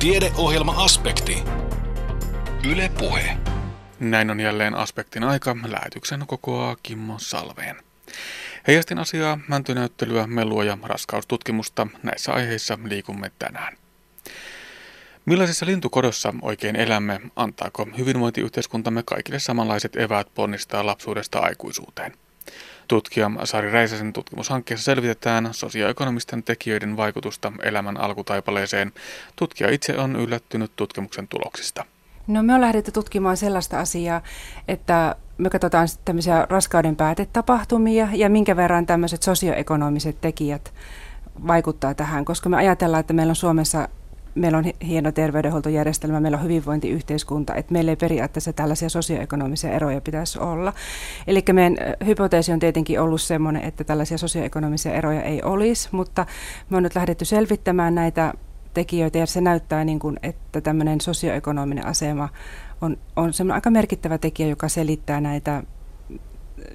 Tiedeohjelma-aspekti. Yle Puhe. Näin on jälleen aspektin aika. Lähetyksen kokoaa Kimmo Salveen. Heijastin asiaa, mäntynäyttelyä, melua ja raskaustutkimusta. Näissä aiheissa liikumme tänään. Millaisessa lintukodossa oikein elämme? Antaako hyvinvointiyhteiskuntamme kaikille samanlaiset eväät ponnistaa lapsuudesta aikuisuuteen? Tutkija Sari Räisäsen tutkimushankkeessa selvitetään sosioekonomisten tekijöiden vaikutusta elämän alkutaipaleeseen. Tutkija itse on yllättynyt tutkimuksen tuloksista. No me on lähdetty tutkimaan sellaista asiaa, että me katsotaan tämmöisiä raskauden päätetapahtumia ja minkä verran tämmöiset sosioekonomiset tekijät vaikuttaa tähän, koska me ajatellaan, että meillä on Suomessa meillä on hieno terveydenhuoltojärjestelmä, meillä on hyvinvointiyhteiskunta, että meillä ei periaatteessa tällaisia sosioekonomisia eroja pitäisi olla. Eli meidän hypoteesi on tietenkin ollut sellainen, että tällaisia sosioekonomisia eroja ei olisi, mutta me on nyt lähdetty selvittämään näitä tekijöitä ja se näyttää, niin kuin, että tämmöinen sosioekonominen asema on, on semmoinen aika merkittävä tekijä, joka selittää näitä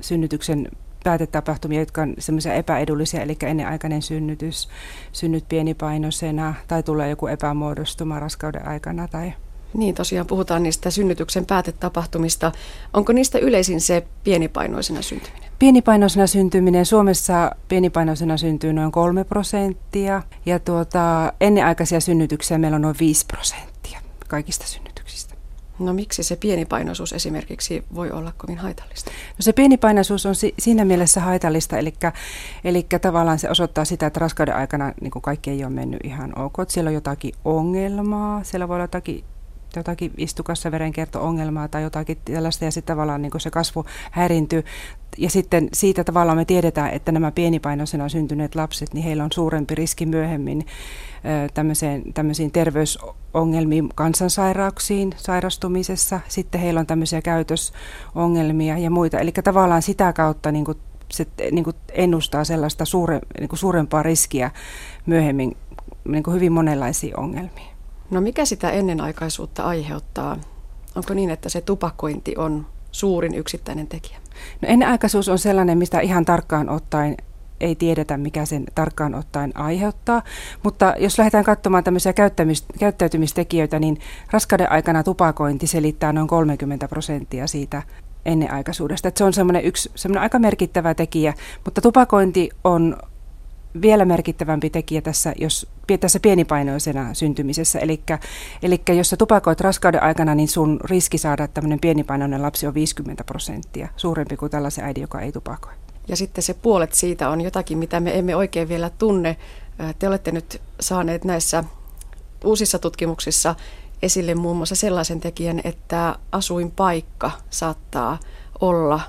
synnytyksen päätetapahtumia, jotka on semmoisia epäedullisia, eli ennenaikainen synnytys, synnyt pienipainoisena tai tulee joku epämuodostuma raskauden aikana tai niin, tosiaan puhutaan niistä synnytyksen päätetapahtumista. Onko niistä yleisin se pienipainoisena syntyminen? Pienipainoisena syntyminen. Suomessa pienipainoisena syntyy noin kolme prosenttia ja tuota, ennenaikaisia synnytyksiä meillä on noin 5 prosenttia kaikista synnytyksistä. No miksi se pienipainoisuus esimerkiksi voi olla kovin haitallista? No se pienipainoisuus on si- siinä mielessä haitallista, eli, eli tavallaan se osoittaa sitä, että raskauden aikana niin kaikki ei ole mennyt ihan ok. Siellä on jotakin ongelmaa, siellä voi olla jotakin jotakin istukassa verenkierto-ongelmaa tai jotakin tällaista ja sitten tavallaan niin se kasvu häirintyy. Ja sitten siitä tavallaan me tiedetään, että nämä pienipainoisena syntyneet lapset, niin heillä on suurempi riski myöhemmin tämmöiseen, tämmöisiin terveysongelmiin, kansansairauksiin sairastumisessa. Sitten heillä on tämmöisiä käytösongelmia ja muita. Eli tavallaan sitä kautta niin kuin se niin kuin ennustaa sellaista suure, niin kuin suurempaa riskiä myöhemmin niin kuin hyvin monenlaisiin ongelmiin. No mikä sitä ennenaikaisuutta aiheuttaa? Onko niin, että se tupakointi on suurin yksittäinen tekijä? No ennenaikaisuus on sellainen, mistä ihan tarkkaan ottaen ei tiedetä, mikä sen tarkkaan ottaen aiheuttaa. Mutta jos lähdetään katsomaan tämmöisiä käyttäytymistekijöitä, niin raskauden aikana tupakointi selittää noin 30 prosenttia siitä ennenaikaisuudesta. Että se on semmoinen yksi semmoinen aika merkittävä tekijä, mutta tupakointi on vielä merkittävämpi tekijä tässä, jos, tässä pienipainoisena syntymisessä. Eli jos sä tupakoit raskauden aikana, niin sun riski saada tämmöinen pienipainoinen lapsi on 50 prosenttia, suurempi kuin tällaisen äidin, joka ei tupakoi. Ja sitten se puolet siitä on jotakin, mitä me emme oikein vielä tunne. Te olette nyt saaneet näissä uusissa tutkimuksissa esille muun muassa sellaisen tekijän, että asuinpaikka saattaa olla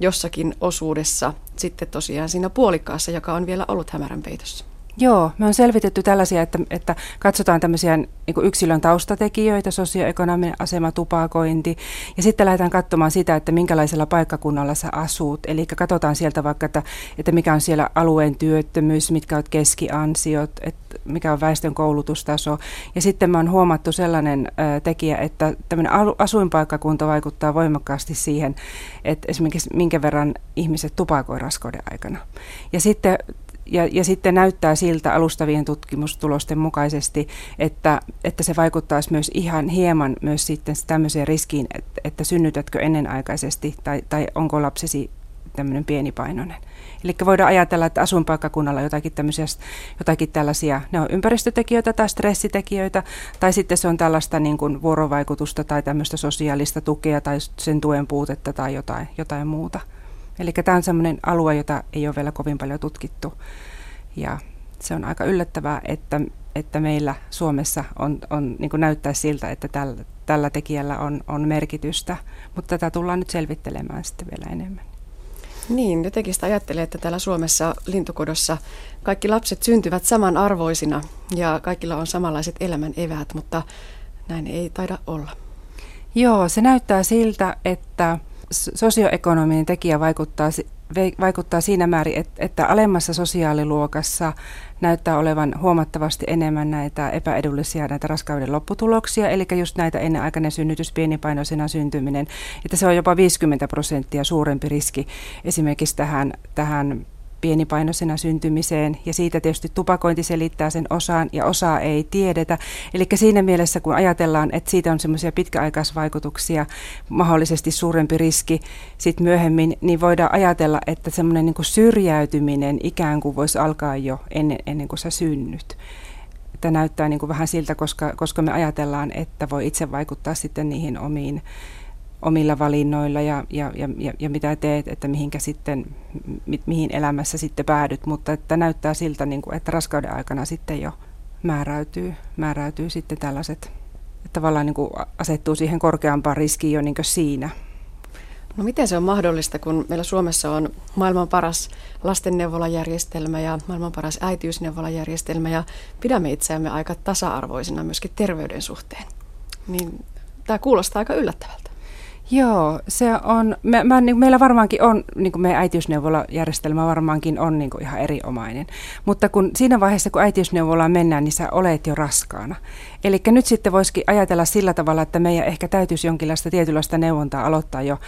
jossakin osuudessa sitten tosiaan siinä puolikkaassa, joka on vielä ollut hämärän peitossa. Joo, me on selvitetty tällaisia, että, että katsotaan tämmöisiä niin yksilön taustatekijöitä, sosioekonominen asema, tupakointi, ja sitten lähdetään katsomaan sitä, että minkälaisella paikkakunnalla sä asut. Eli katsotaan sieltä vaikka, että, että mikä on siellä alueen työttömyys, mitkä on keskiansiot, että mikä on väestön koulutustaso. Ja sitten me on huomattu sellainen tekijä, että tämmöinen asuinpaikkakunta vaikuttaa voimakkaasti siihen, että esimerkiksi minkä verran ihmiset tupakoi raskauden aikana. Ja sitten ja, ja sitten näyttää siltä alustavien tutkimustulosten mukaisesti, että, että se vaikuttaisi myös ihan hieman myös sitten tämmöiseen riskiin, että, että synnytätkö ennenaikaisesti tai, tai onko lapsesi tämmöinen pienipainoinen. Eli voidaan ajatella, että asuinpaikkakunnalla jotakin, tämmöisiä, jotakin tällaisia, ne on ympäristötekijöitä tai stressitekijöitä, tai sitten se on tällaista niin kuin vuorovaikutusta tai tämmöistä sosiaalista tukea tai sen tuen puutetta tai jotain, jotain muuta. Eli tämä on sellainen alue, jota ei ole vielä kovin paljon tutkittu. Ja se on aika yllättävää, että, että meillä Suomessa on, on, niin näyttää siltä, että tällä, tällä tekijällä on, on merkitystä, mutta tätä tullaan nyt selvittelemään sitten vielä enemmän. Niin, jotenkin sitä ajattelee, että täällä Suomessa lintukodossa kaikki lapset syntyvät samanarvoisina ja kaikilla on samanlaiset elämän eväät, mutta näin ei taida olla. Joo, se näyttää siltä, että sosioekonominen tekijä vaikuttaa, vaikuttaa siinä määrin, että, että alemmassa sosiaaliluokassa näyttää olevan huomattavasti enemmän näitä epäedullisia näitä raskauden lopputuloksia, eli just näitä ennenaikainen synnytys, pienipainoisena syntyminen, että se on jopa 50 prosenttia suurempi riski esimerkiksi tähän, tähän pienipainoisena syntymiseen ja siitä tietysti tupakointi selittää sen osaan ja osaa ei tiedetä. Eli siinä mielessä kun ajatellaan, että siitä on semmoisia pitkäaikaisvaikutuksia, mahdollisesti suurempi riski sitten myöhemmin, niin voidaan ajatella, että semmoinen niin syrjäytyminen ikään kuin voisi alkaa jo ennen, ennen kuin sä synnyt että näyttää niin kuin vähän siltä, koska, koska me ajatellaan, että voi itse vaikuttaa sitten niihin omiin omilla valinnoilla ja, ja, ja, ja mitä teet, että mihinkä sitten, mi, mihin elämässä sitten päädyt, mutta että näyttää siltä, niin kuin, että raskauden aikana sitten jo määräytyy, määräytyy sitten tällaiset, että tavallaan niin kuin asettuu siihen korkeampaan riskiin jo niin siinä. No miten se on mahdollista, kun meillä Suomessa on maailman paras lastenneuvolajärjestelmä ja maailman paras äitiysneuvolajärjestelmä ja pidämme itseämme aika tasa-arvoisina myöskin terveyden suhteen. Niin tämä kuulostaa aika yllättävältä. Joo, se on, me, mä, niin, meillä varmaankin on, niin kuin meidän äitiysneuvolajärjestelmä varmaankin on niin kuin ihan erinomainen. Mutta kun siinä vaiheessa, kun äitiysneuvolaan mennään, niin sä olet jo raskaana. Eli nyt sitten voisikin ajatella sillä tavalla, että meidän ehkä täytyisi jonkinlaista tietynlaista neuvontaa aloittaa jo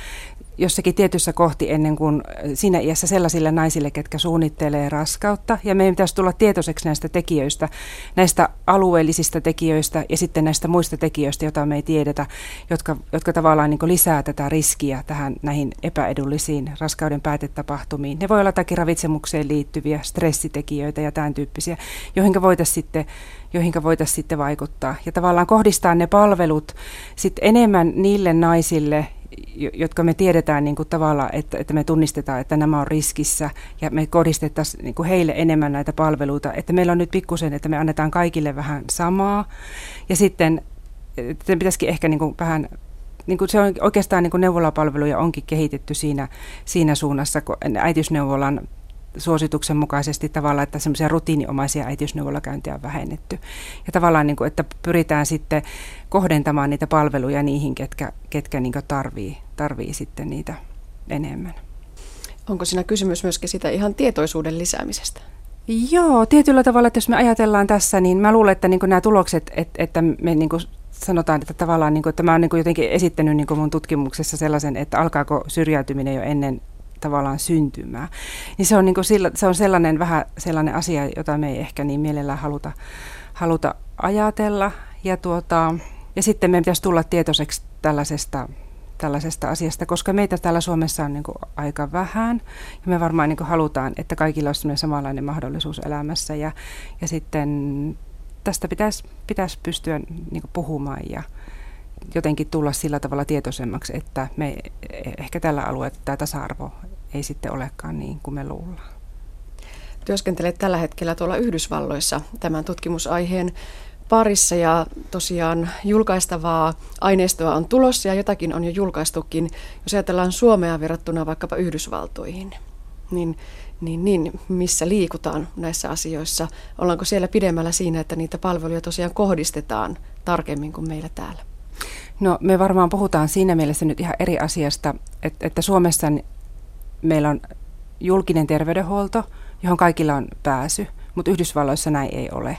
jossakin tietyssä kohti ennen kuin siinä iässä sellaisille naisille, ketkä suunnittelee raskautta. Ja meidän pitäisi tulla tietoiseksi näistä tekijöistä, näistä alueellisista tekijöistä ja sitten näistä muista tekijöistä, joita me ei tiedetä, jotka, jotka tavallaan niin lisää tätä riskiä tähän näihin epäedullisiin raskauden päätetapahtumiin. Ne voi olla jotakin ravitsemukseen liittyviä stressitekijöitä ja tämän tyyppisiä, joihin voitaisiin sitten joihin voitaisiin sitten vaikuttaa. Ja tavallaan kohdistaa ne palvelut sitten enemmän niille naisille, jotka me tiedetään niin kuin tavalla, että, että me tunnistetaan, että nämä on riskissä ja me kohdistettaisiin niin kuin heille enemmän näitä palveluita. Että meillä on nyt pikkusen, että me annetaan kaikille vähän samaa ja sitten että pitäisikin ehkä niin kuin vähän niin kuin se on oikeastaan niin kuin neuvolapalveluja onkin kehitetty siinä, siinä suunnassa, kun äitiysneuvolan suosituksen mukaisesti tavallaan, että semmoisia rutiiniomaisia äitiysneuvolakäyntiä on vähennetty. Ja tavallaan, niin kuin, että pyritään sitten kohdentamaan niitä palveluja niihin, ketkä, ketkä niin tarvii, tarvii sitten niitä enemmän. Onko siinä kysymys myöskin sitä ihan tietoisuuden lisäämisestä? Joo, tietyllä tavalla, että jos me ajatellaan tässä, niin mä luulen, että niin nämä tulokset, että, että me niin sanotaan, että tavallaan niin kuin, että mä oon niin jotenkin esittänyt niin mun tutkimuksessa sellaisen, että alkaako syrjäytyminen jo ennen tavallaan syntymää. Niin se on, niin kuin sillä, se on sellainen vähän sellainen asia, jota me ei ehkä niin mielellään haluta, haluta ajatella. Ja, tuota, ja sitten meidän pitäisi tulla tietoiseksi tällaisesta, tällaisesta asiasta, koska meitä täällä Suomessa on niin kuin aika vähän. Ja me varmaan niin kuin halutaan, että kaikilla olisi samanlainen mahdollisuus elämässä. Ja, ja sitten tästä pitäisi, pitäisi pystyä niin kuin puhumaan ja, jotenkin tulla sillä tavalla tietoisemmaksi, että me ehkä tällä alueella tämä tasa-arvo ei sitten olekaan niin kuin me luullaan. Työskentelet tällä hetkellä tuolla Yhdysvalloissa tämän tutkimusaiheen parissa ja tosiaan julkaistavaa aineistoa on tulossa ja jotakin on jo julkaistukin. Jos ajatellaan Suomea verrattuna vaikkapa Yhdysvaltoihin, niin, niin, niin missä liikutaan näissä asioissa? Ollaanko siellä pidemmällä siinä, että niitä palveluja tosiaan kohdistetaan tarkemmin kuin meillä täällä? No me varmaan puhutaan siinä mielessä nyt ihan eri asiasta, että, että Suomessa meillä on julkinen terveydenhuolto, johon kaikilla on pääsy, mutta Yhdysvalloissa näin ei ole.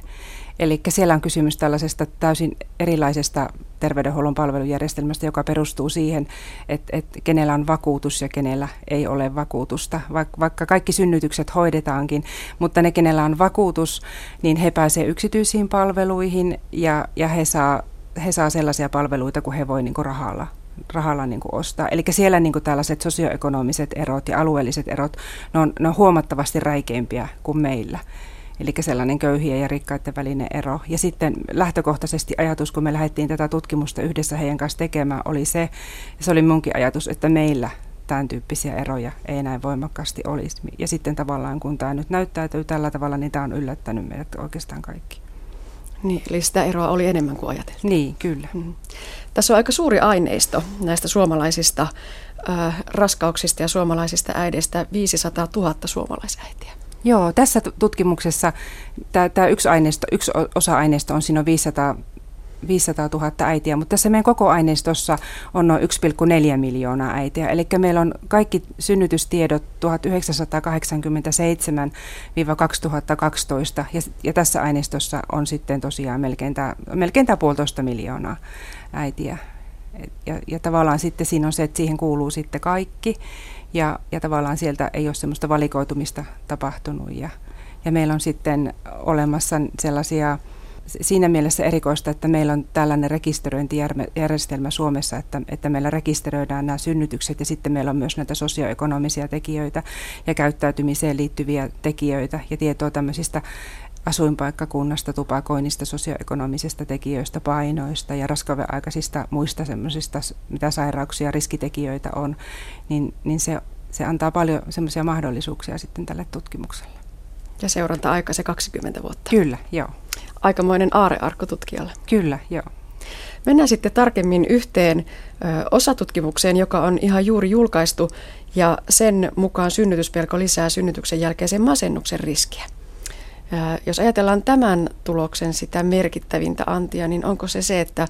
Eli siellä on kysymys tällaisesta täysin erilaisesta terveydenhuollon palvelujärjestelmästä, joka perustuu siihen, että, että kenellä on vakuutus ja kenellä ei ole vakuutusta. Vaikka kaikki synnytykset hoidetaankin, mutta ne, kenellä on vakuutus, niin he pääsevät yksityisiin palveluihin ja, ja he saa he saa sellaisia palveluita, kun he voi niin kuin rahalla, rahalla niin kuin ostaa. Eli siellä niin kuin tällaiset sosioekonomiset erot ja alueelliset erot, ne on, ne on huomattavasti räikeimpiä kuin meillä. Eli sellainen köyhien ja rikkaiden välinen ero. Ja sitten lähtökohtaisesti ajatus, kun me lähdettiin tätä tutkimusta yhdessä heidän kanssa tekemään, oli se, se oli munkin ajatus, että meillä tämän tyyppisiä eroja ei näin voimakkaasti olisi. Ja sitten tavallaan kun tämä nyt näyttäytyy tällä tavalla, niin tämä on yllättänyt meidät oikeastaan kaikki. Niin, eli sitä eroa oli enemmän kuin ajateltiin. Niin, kyllä. Mm. Tässä on aika suuri aineisto näistä suomalaisista äh, raskauksista ja suomalaisista äideistä, 500 000 suomalaisäitiä. Joo, tässä tutkimuksessa tämä yksi, aineisto, yksi osa aineisto on siinä 500 500 000 äitiä, mutta tässä meidän koko aineistossa on noin 1,4 miljoonaa äitiä. Eli meillä on kaikki synnytystiedot 1987-2012 ja, ja tässä aineistossa on sitten tosiaan melkein tämä, melkein tämä puolitoista miljoonaa äitiä. Ja, ja tavallaan sitten siinä on se, että siihen kuuluu sitten kaikki. ja, ja tavallaan sieltä ei ole semmoista valikoitumista tapahtunut. Ja, ja meillä on sitten olemassa sellaisia siinä mielessä erikoista, että meillä on tällainen rekisteröintijärjestelmä Suomessa, että, että meillä rekisteröidään nämä synnytykset ja sitten meillä on myös näitä sosioekonomisia tekijöitä ja käyttäytymiseen liittyviä tekijöitä ja tietoa tämmöisistä asuinpaikkakunnasta, tupakoinnista, sosioekonomisista tekijöistä, painoista ja raskauden aikaisista muista semmoisista, mitä sairauksia, riskitekijöitä on, niin, niin se, se antaa paljon semmoisia mahdollisuuksia sitten tälle tutkimukselle. Ja seuranta-aika se 20 vuotta. Kyllä, joo. Aikamoinen aarearkko tutkijalle. Kyllä, joo. Mennään sitten tarkemmin yhteen ö, osatutkimukseen, joka on ihan juuri julkaistu, ja sen mukaan synnytyspelko lisää synnytyksen jälkeisen masennuksen riskiä. Jos ajatellaan tämän tuloksen sitä merkittävintä antia, niin onko se se, että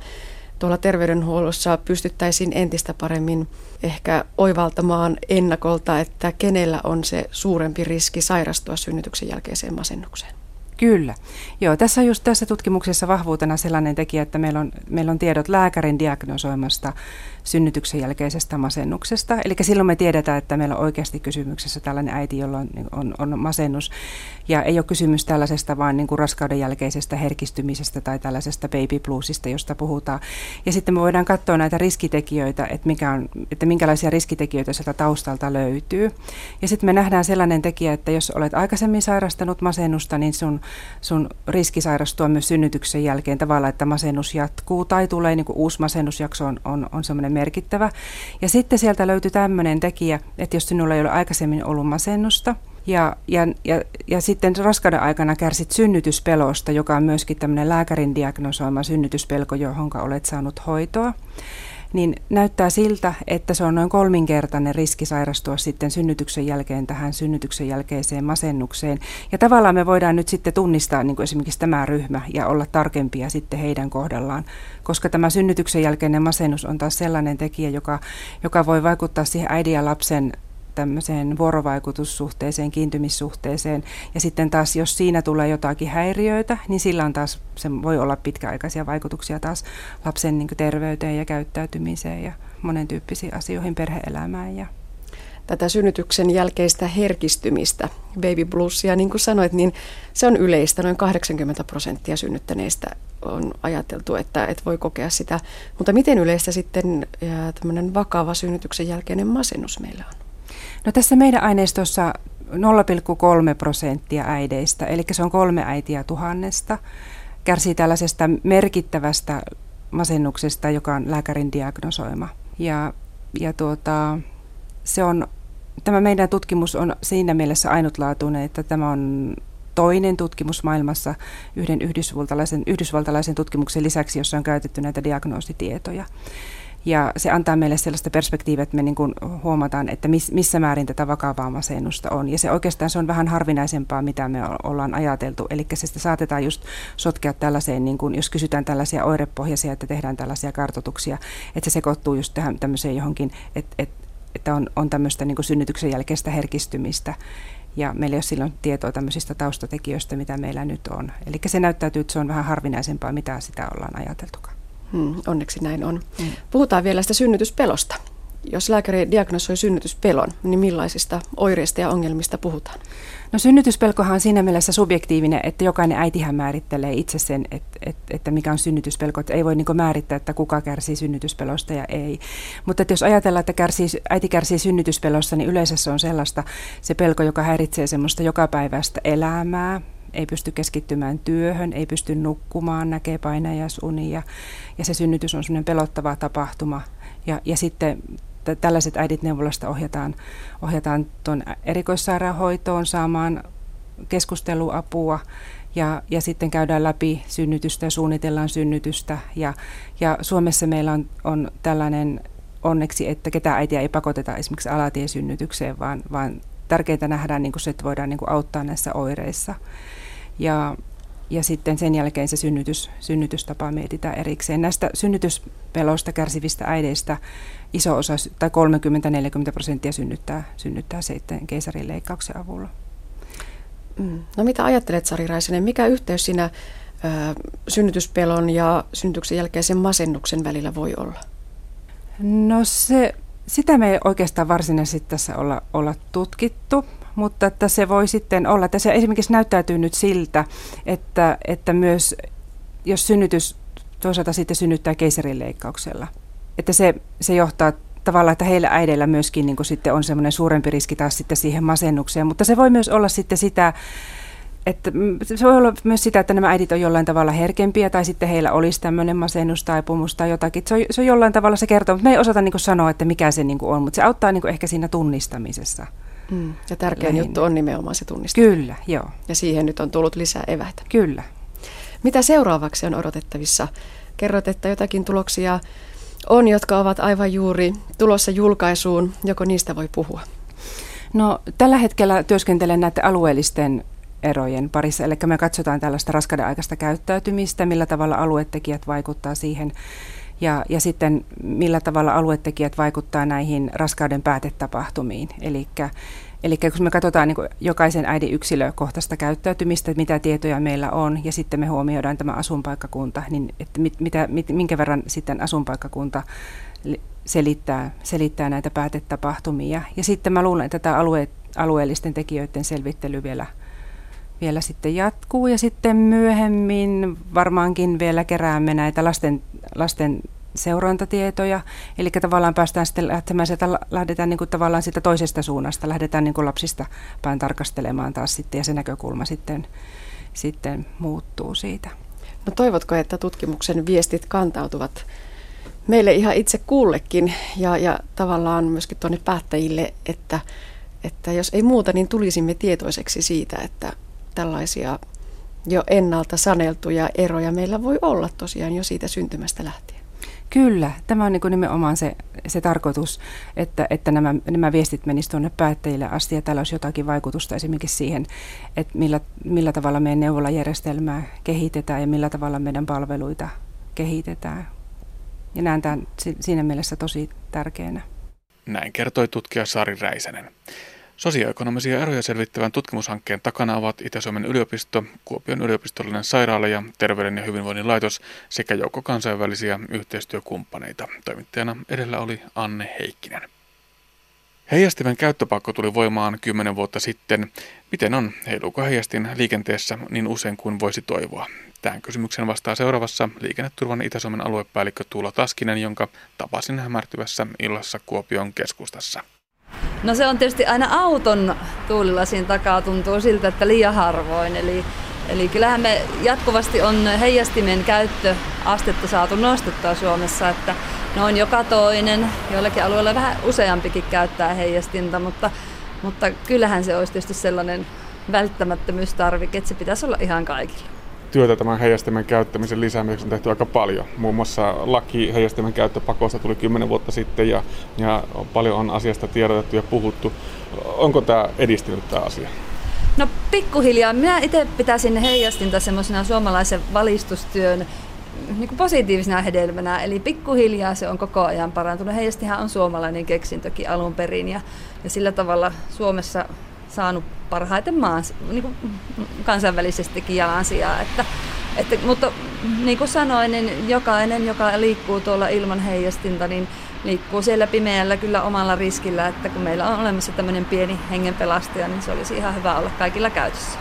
tuolla terveydenhuollossa pystyttäisiin entistä paremmin ehkä oivaltamaan ennakolta, että kenellä on se suurempi riski sairastua synnytyksen jälkeiseen masennukseen? Kyllä. Joo, tässä on just tässä tutkimuksessa vahvuutena sellainen tekijä, että meillä on, meillä on tiedot lääkärin diagnosoimasta synnytyksen jälkeisestä masennuksesta. Eli silloin me tiedetään, että meillä on oikeasti kysymyksessä tällainen äiti, jolla on, on, on masennus. Ja ei ole kysymys tällaisesta vaan niin kuin raskauden jälkeisestä herkistymisestä tai tällaisesta baby bluesista, josta puhutaan. Ja sitten me voidaan katsoa näitä riskitekijöitä, että, mikä on, että minkälaisia riskitekijöitä sieltä taustalta löytyy. Ja sitten me nähdään sellainen tekijä, että jos olet aikaisemmin sairastanut masennusta, niin sun, sun riski sairastua myös synnytyksen jälkeen tavallaan, että masennus jatkuu tai tulee niin kuin uusi masennusjakso on, on, on semmoinen merkittävä. Ja sitten sieltä löytyy tämmöinen tekijä, että jos sinulla ei ole aikaisemmin ollut masennusta, ja, ja, ja, ja sitten raskauden aikana kärsit synnytyspelosta, joka on myöskin tämmöinen lääkärin diagnosoima synnytyspelko, johon olet saanut hoitoa niin näyttää siltä, että se on noin kolminkertainen riski sairastua sitten synnytyksen jälkeen tähän synnytyksen jälkeiseen masennukseen. Ja tavallaan me voidaan nyt sitten tunnistaa niin kuin esimerkiksi tämä ryhmä ja olla tarkempia sitten heidän kohdallaan, koska tämä synnytyksen jälkeinen masennus on taas sellainen tekijä, joka, joka voi vaikuttaa siihen äidin ja lapsen tämmöiseen vuorovaikutussuhteeseen, kiintymissuhteeseen. Ja sitten taas, jos siinä tulee jotakin häiriöitä, niin sillä on taas, se voi olla pitkäaikaisia vaikutuksia taas lapsen niin terveyteen ja käyttäytymiseen ja monen tyyppisiin asioihin, perheelämään ja tätä synnytyksen jälkeistä herkistymistä, baby bluesia, niin kuin sanoit, niin se on yleistä. Noin 80 prosenttia synnyttäneistä on ajateltu, että, että voi kokea sitä. Mutta miten yleistä sitten tämmöinen vakava synnytyksen jälkeinen masennus meillä on? No tässä meidän aineistossa 0,3 prosenttia äideistä, eli se on kolme äitiä tuhannesta, kärsii tällaisesta merkittävästä masennuksesta, joka on lääkärin diagnosoima. Ja, ja tuota, se on, tämä meidän tutkimus on siinä mielessä ainutlaatuinen, että tämä on toinen tutkimus maailmassa yhden yhdysvaltalaisen, yhdysvaltalaisen tutkimuksen lisäksi, jossa on käytetty näitä diagnoositietoja. Ja se antaa meille sellaista perspektiiviä, että me niin kuin huomataan, että missä määrin tätä vakavaa masennusta on. Ja se oikeastaan se on vähän harvinaisempaa, mitä me ollaan ajateltu. Eli se sitä saatetaan just sotkea tällaiseen, niin kuin, jos kysytään tällaisia oirepohjaisia, että tehdään tällaisia kartotuksia, että se sekoittuu just tähän tämmöiseen johonkin, että, että, että on, on tämmöistä niin kuin synnytyksen jälkeistä herkistymistä. Ja meillä ei ole silloin tietoa tämmöisistä taustatekijöistä, mitä meillä nyt on. Eli se näyttäytyy, että se on vähän harvinaisempaa, mitä sitä ollaan ajateltukaan. Hmm, onneksi näin on. Hmm. Puhutaan vielä sitä synnytyspelosta. Jos lääkäri diagnosoi synnytyspelon, niin millaisista oireista ja ongelmista puhutaan? No synnytyspelkohan on siinä mielessä subjektiivinen, että jokainen äitihän määrittelee itse sen, että, että, että mikä on synnytyspelko. Että ei voi niin määrittää, että kuka kärsii synnytyspelosta ja ei. Mutta että jos ajatellaan, että kärsii, äiti kärsii synnytyspelosta, niin yleensä se on sellaista se pelko, joka häiritsee semmoista jokapäiväistä elämää, ei pysty keskittymään työhön, ei pysty nukkumaan, näkee painajasunia ja se synnytys on semmoinen pelottava tapahtuma. Ja, ja sitten t- tällaiset äidit neuvolasta ohjataan, ohjataan tuon erikoissairaanhoitoon saamaan keskusteluapua ja, ja sitten käydään läpi synnytystä ja suunnitellaan synnytystä. Ja, ja Suomessa meillä on, on tällainen onneksi, että ketään äitiä ei pakoteta esimerkiksi alatiesynnytykseen, vaan, vaan tärkeintä nähdään niin kuin se, että voidaan niin kuin auttaa näissä oireissa. Ja, ja sitten sen jälkeen se synnytys, synnytystapa mietitään erikseen. Näistä synnytyspelosta kärsivistä äideistä iso osa, tai 30-40 prosenttia synnyttää, synnyttää sitten keisarin leikkauksen avulla. Mm. No mitä ajattelet Sari Raisinen, mikä yhteys siinä ö, synnytyspelon ja synnytyksen jälkeisen masennuksen välillä voi olla? No se sitä me ei oikeastaan varsinaisesti tässä olla, olla tutkittu, mutta että se voi sitten olla, että se esimerkiksi näyttäytyy nyt siltä, että, että myös jos synnytys toisaalta sitten synnyttää keisarileikkauksella, että se, se johtaa tavallaan, että heillä äideillä myöskin niin kuin sitten on semmoinen suurempi riski taas sitten siihen masennukseen, mutta se voi myös olla sitten sitä, että se voi olla myös sitä, että nämä äidit on jollain tavalla herkempiä tai sitten heillä olisi tämmöinen masennustaipumus tai jotakin. Se on, se on jollain tavalla se kertoo, mutta me ei osata niin sanoa, että mikä se niin on, mutta se auttaa niin ehkä siinä tunnistamisessa. Mm. Ja tärkein lähinnä. juttu on nimenomaan se tunnistaminen. Kyllä, joo. Ja siihen nyt on tullut lisää eväitä. Kyllä. Mitä seuraavaksi on odotettavissa? Kerrot, että jotakin tuloksia on, jotka ovat aivan juuri tulossa julkaisuun. Joko niistä voi puhua? No, tällä hetkellä työskentelen näiden alueellisten erojen parissa. Eli me katsotaan tällaista raskauden aikaista käyttäytymistä, millä tavalla aluetekijät vaikuttaa siihen ja, ja sitten millä tavalla aluetekijät vaikuttaa näihin raskauden päätetapahtumiin. Eli kun me katsotaan niin jokaisen äidin yksilökohtaista käyttäytymistä, että mitä tietoja meillä on, ja sitten me huomioidaan tämä asunpaikkakunta, niin että mit, mitä, mit, minkä verran sitten asunpaikkakunta selittää, selittää näitä päätetapahtumia. Ja sitten mä luulen, että tämä alue, alueellisten tekijöiden selvittely vielä – vielä sitten jatkuu ja sitten myöhemmin varmaankin vielä keräämme näitä lasten, lasten seurantatietoja. Eli tavallaan päästään sitten lähtemään sieltä, lähdetään niin kuin tavallaan siitä toisesta suunnasta, lähdetään niin kuin lapsista päin tarkastelemaan taas sitten ja se näkökulma sitten, sitten muuttuu siitä. No toivotko, että tutkimuksen viestit kantautuvat meille ihan itse kullekin ja, ja tavallaan myöskin tuonne päättäjille, että, että jos ei muuta, niin tulisimme tietoiseksi siitä, että tällaisia jo ennalta saneltuja eroja meillä voi olla tosiaan jo siitä syntymästä lähtien. Kyllä, tämä on niin kuin nimenomaan se, se tarkoitus, että, että nämä, nämä viestit menisivät tuonne päättäjille asti ja tällä olisi jotakin vaikutusta esimerkiksi siihen, että millä, millä tavalla meidän neuvolajärjestelmää kehitetään ja millä tavalla meidän palveluita kehitetään. Ja näen tämän siinä mielessä tosi tärkeänä. Näin kertoi tutkija Sari Räisänen. Sosioekonomisia eroja selvittävän tutkimushankkeen takana ovat Itä-Suomen yliopisto, Kuopion yliopistollinen sairaala ja Terveyden ja hyvinvoinnin laitos sekä joukko kansainvälisiä yhteistyökumppaneita. Toimittajana edellä oli Anne Heikkinen. Heijastimen käyttöpakko tuli voimaan kymmenen vuotta sitten. Miten on? Heiluuko heijastin liikenteessä niin usein kuin voisi toivoa? Tähän kysymykseen vastaa seuraavassa liikenneturvan Itä-Suomen aluepäällikkö Tuula Taskinen, jonka tapasin hämärtyvässä illassa Kuopion keskustassa. No se on tietysti aina auton tuulilasin takaa tuntuu siltä, että liian harvoin. Eli, eli kyllähän me jatkuvasti on heijastimen käyttöastetta saatu nostettua Suomessa, että noin joka toinen, joillakin alueilla vähän useampikin käyttää heijastinta, mutta, mutta kyllähän se olisi tietysti sellainen välttämättömyystarvike, että se pitäisi olla ihan kaikilla työtä tämän heijastimen käyttämisen lisäämiseksi on tehty aika paljon. Muun muassa laki heijastimen käyttöpakosta tuli 10 vuotta sitten ja, ja paljon on asiasta tiedotettu ja puhuttu. Onko tämä edistynyt tämä asia? No pikkuhiljaa. Minä itse pitäisin heijastinta semmoisena suomalaisen valistustyön niin kuin positiivisena hedelmänä, eli pikkuhiljaa se on koko ajan parantunut. Heijastihan on suomalainen keksintökin alun perin ja, ja sillä tavalla Suomessa saanut parhaiten maan, niin kuin kansainvälisestikin jalansijaa. Että, että, mutta niin kuin sanoin, niin jokainen, joka liikkuu tuolla ilman heijastinta, niin liikkuu siellä pimeällä kyllä omalla riskillä, että kun meillä on olemassa tämmöinen pieni hengenpelastaja, niin se olisi ihan hyvä olla kaikilla käytössä.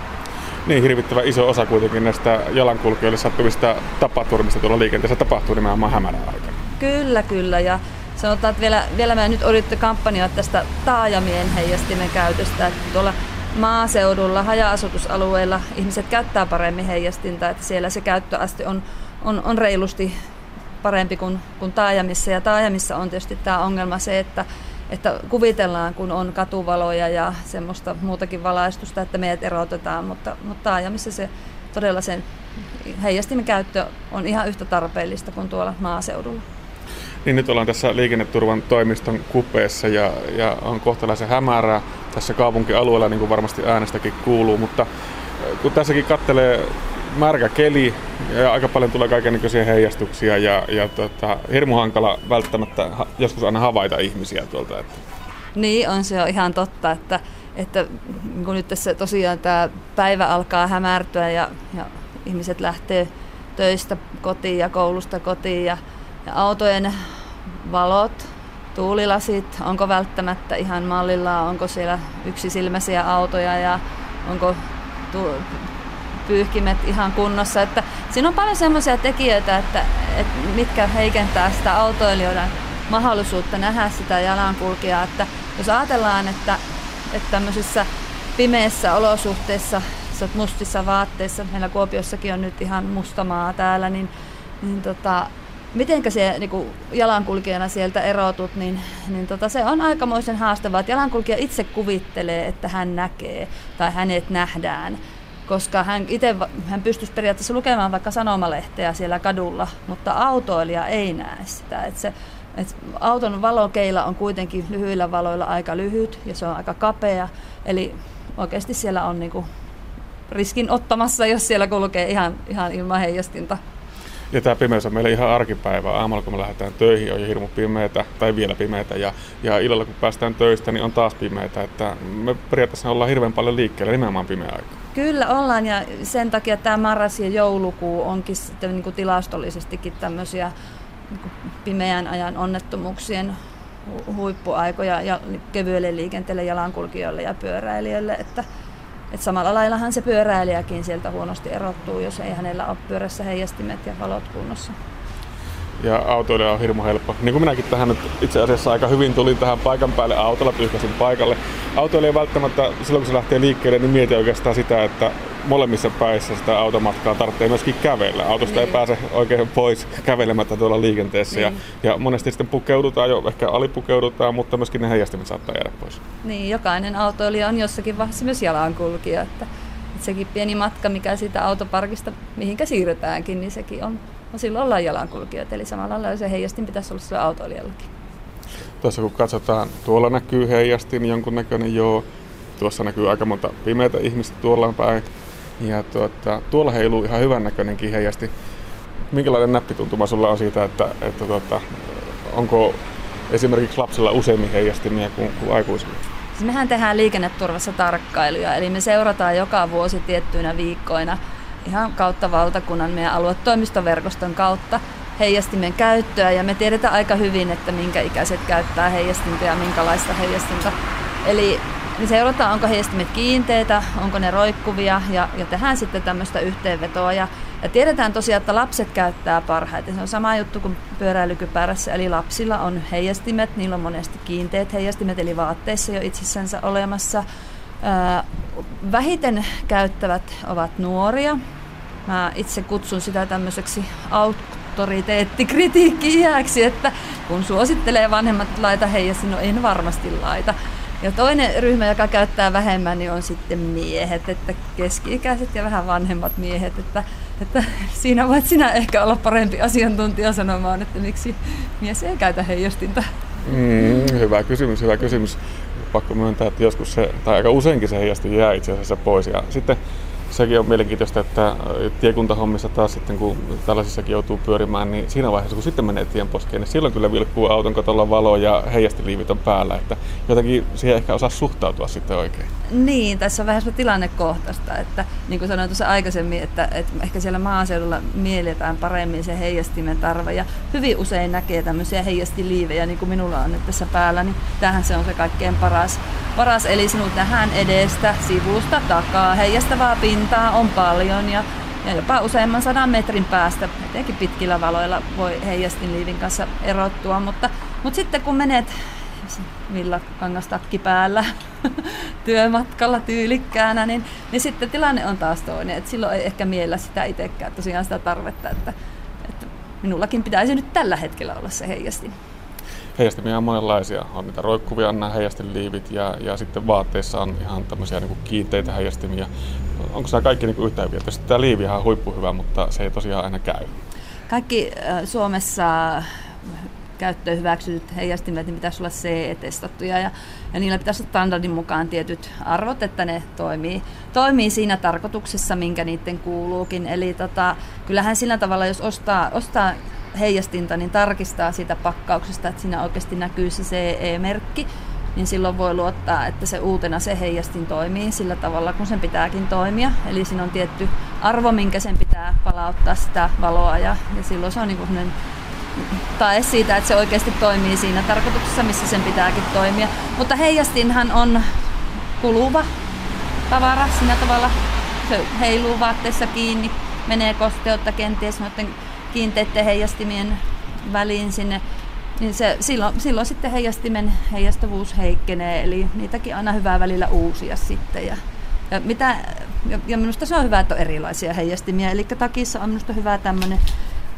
Niin hirvittävä iso osa kuitenkin näistä jalankulkijoille sattuvista tapaturmista tuolla liikenteessä tapahtuu nimenomaan hämärän aikana. Kyllä, kyllä. Ja sanotaan, että vielä, vielä mä nyt odotte kampanjaa tästä taajamien heijastimen käytöstä, että tuolla maaseudulla, haja-asutusalueilla ihmiset käyttää paremmin heijastinta, että siellä se käyttöaste on, on, on reilusti parempi kuin, kuin taajamissa. Ja taajamissa on tietysti tämä ongelma se, että, että kuvitellaan, kun on katuvaloja ja semmoista muutakin valaistusta, että meidät erotetaan, mutta, mutta taajamissa se todella sen heijastimen käyttö on ihan yhtä tarpeellista kuin tuolla maaseudulla. Niin nyt ollaan tässä liikenneturvan toimiston kupeessa ja, ja on kohtalaisen hämärää tässä kaupunkialueella, niin kuin varmasti äänestäkin kuuluu, mutta äh, kun tässäkin kattelee märkä keli ja aika paljon tulee kaikenlaisia heijastuksia ja, ja tota, hirmu hankala välttämättä joskus aina havaita ihmisiä tuolta. Että. Niin, on se on ihan totta, että, että kun nyt tässä tosiaan tämä päivä alkaa hämärtyä ja, ja ihmiset lähtee töistä kotiin ja koulusta kotiin ja, ja autojen valot tuulilasit, onko välttämättä ihan mallilla, onko siellä yksisilmäisiä autoja ja onko tu- pyyhkimet ihan kunnossa. Että siinä on paljon semmoisia tekijöitä, että, että mitkä heikentää sitä autoilijoiden mahdollisuutta nähdä sitä jalankulkijaa. Että jos ajatellaan, että, että tämmöisissä pimeissä olosuhteissa, mustissa vaatteissa, meillä Kuopiossakin on nyt ihan mustamaa täällä, niin, niin tota, mitenkä se niin kuin jalankulkijana sieltä erotut, niin, niin tota, se on aikamoisen haastavaa, että jalankulkija itse kuvittelee, että hän näkee tai hänet nähdään koska hän itse hän pystyisi periaatteessa lukemaan vaikka sanomalehteä siellä kadulla, mutta autoilija ei näe sitä. Että se, että auton valokeila on kuitenkin lyhyillä valoilla aika lyhyt ja se on aika kapea, eli oikeasti siellä on niinku riskin ottamassa, jos siellä kulkee ihan, ihan ilman heijastinta. Ja tämä pimeys on meille ihan arkipäivä. Aamulla kun me lähdetään töihin on jo hirmu pimeätä tai vielä pimeätä ja, ja illalla kun päästään töistä niin on taas pimeätä. Että me periaatteessa ollaan hirveän paljon liikkeellä nimenomaan pimeä aika. Kyllä ollaan ja sen takia tämä marras ja joulukuu onkin sitten niin kuin tilastollisestikin tämmöisiä niin pimeän ajan onnettomuuksien huippuaikoja ja kevyelle liikenteelle, jalankulkijoille ja pyöräilijöille. Että, että samalla laillahan se pyöräilijäkin sieltä huonosti erottuu, jos ei hänellä ole pyörässä heijastimet ja valot kunnossa ja autoille on hirmu helppo. Niin kuin minäkin tähän nyt itse asiassa aika hyvin tulin tähän paikan päälle autolla, pyyhkäsin paikalle. Autoille ei välttämättä, silloin kun se lähtee liikkeelle, niin mieti oikeastaan sitä, että molemmissa päissä sitä automatkaa tarvitsee myöskin kävellä. Autosta niin. ei pääse oikein pois kävelemättä tuolla liikenteessä. Niin. Ja, ja monesti sitten pukeudutaan jo, ehkä alipukeudutaan, mutta myöskin ne heijastimet saattaa jäädä pois. Niin, jokainen autoilija on jossakin vaiheessa myös jalankulkija. Että, että sekin pieni matka, mikä siitä autoparkista mihinkä siirretäänkin, niin sekin on No silloin ollaan jalankulkijoita, eli samalla lailla se heijastin pitäisi olla sillä autoilijallakin. Tuossa kun katsotaan, tuolla näkyy heijastin jonkunnäköinen joo. Tuossa näkyy aika monta pimeitä ihmistä tuolla päin. Ja tuota, tuolla heiluu ihan hyvän näköinenkin heijasti. Minkälainen näppituntuma sulla on siitä, että, että tuota, onko esimerkiksi lapsilla useammin heijastimia kuin, kuin aikuisilla? Siis mehän tehdään liikenneturvassa tarkkailuja, eli me seurataan joka vuosi tiettyinä viikkoina – ihan kautta valtakunnan meidän aluetoimistoverkoston kautta heijastimen käyttöä ja me tiedetään aika hyvin, että minkä ikäiset käyttää heijastinta ja minkälaista heijastinta. Eli me seurataan, onko heijastimet kiinteitä, onko ne roikkuvia ja, ja tehdään sitten tämmöistä yhteenvetoa. Ja, ja tiedetään tosiaan, että lapset käyttää parhaiten. Se on sama juttu kuin pyöräilykypärässä, eli lapsilla on heijastimet, niillä on monesti kiinteät heijastimet, eli vaatteissa jo itsessänsä olemassa. vähiten käyttävät ovat nuoria, Mä itse kutsun sitä tämmöiseksi auktoriteettikritiikki-iäksi, että kun suosittelee vanhemmat laita heijasi, no en varmasti laita. Ja toinen ryhmä, joka käyttää vähemmän, niin on sitten miehet, että keski-ikäiset ja vähän vanhemmat miehet, että, että siinä voit sinä ehkä olla parempi asiantuntija sanomaan, että miksi mies ei käytä heijastinta. Mm, hyvä kysymys, hyvä kysymys. Pakko myöntää, että joskus se, tai aika useinkin se heijastin jää itse asiassa pois. Ja sitten sekin on mielenkiintoista, että äh, tiekuntahommissa taas sitten, kun tällaisissakin joutuu pyörimään, niin siinä vaiheessa, kun sitten menee tien poskeen, niin silloin kyllä vilkkuu auton katolla valo ja heijastiliivit on päällä, että jotenkin siihen ehkä osaa suhtautua sitten oikein. Niin, tässä on vähän tilannekohtaista, että niin kuin sanoin tuossa aikaisemmin, että, että ehkä siellä maaseudulla mielletään paremmin se heijastimen tarve ja hyvin usein näkee tämmöisiä heijastiliivejä, niin kuin minulla on nyt tässä päällä, niin tähän se on se kaikkein paras, paras eli sinut nähdään edestä, sivusta, takaa, heijastavaa pintaa on paljon ja ja jopa useamman sadan metrin päästä, etenkin pitkillä valoilla, voi heijastinliivin kanssa erottua, mutta, mutta sitten kun menet villakangastakki päällä työmatkalla tyylikkäänä, niin, niin sitten tilanne on taas toinen. Et silloin ei ehkä miellä sitä itsekään tosiaan sitä tarvetta, että, että minullakin pitäisi nyt tällä hetkellä olla se heijastin. Heijastimia on monenlaisia. On niitä roikkuvia, nämä heijastinliivit ja, ja sitten vaatteissa on ihan tämmöisiä niin kiinteitä heijastimia. Onko nämä kaikki niin yhtä hyviä? Tietysti tämä liivi on huippuhyvä, mutta se ei tosiaan aina käy. Kaikki Suomessa käyttöön hyväksytyt heijastimet, niin pitäisi olla CE-testattuja ja, ja niillä pitäisi olla standardin mukaan tietyt arvot, että ne toimii, toimii siinä tarkoituksessa, minkä niiden kuuluukin. Eli tota, kyllähän sillä tavalla, jos ostaa, ostaa heijastinta, niin tarkistaa siitä pakkauksesta, että siinä oikeasti näkyy se CE-merkki, niin silloin voi luottaa, että se uutena se heijastin toimii sillä tavalla, kun sen pitääkin toimia. Eli siinä on tietty arvo, minkä sen pitää palauttaa sitä valoa ja, ja silloin se on niin kuin tae siitä, että se oikeasti toimii siinä tarkoituksessa, missä sen pitääkin toimia. Mutta heijastinhan on kuluva tavara siinä tavalla. Se heiluu vaatteessa kiinni, menee kosteutta kenties noiden kiinteiden heijastimien väliin sinne niin se, silloin, silloin sitten heijastimen heijastavuus heikkenee, eli niitäkin aina hyvää välillä uusia sitten. Ja, ja, mitä, ja, ja minusta se on hyvä, että on erilaisia heijastimia, eli takissa on minusta hyvä tämmöinen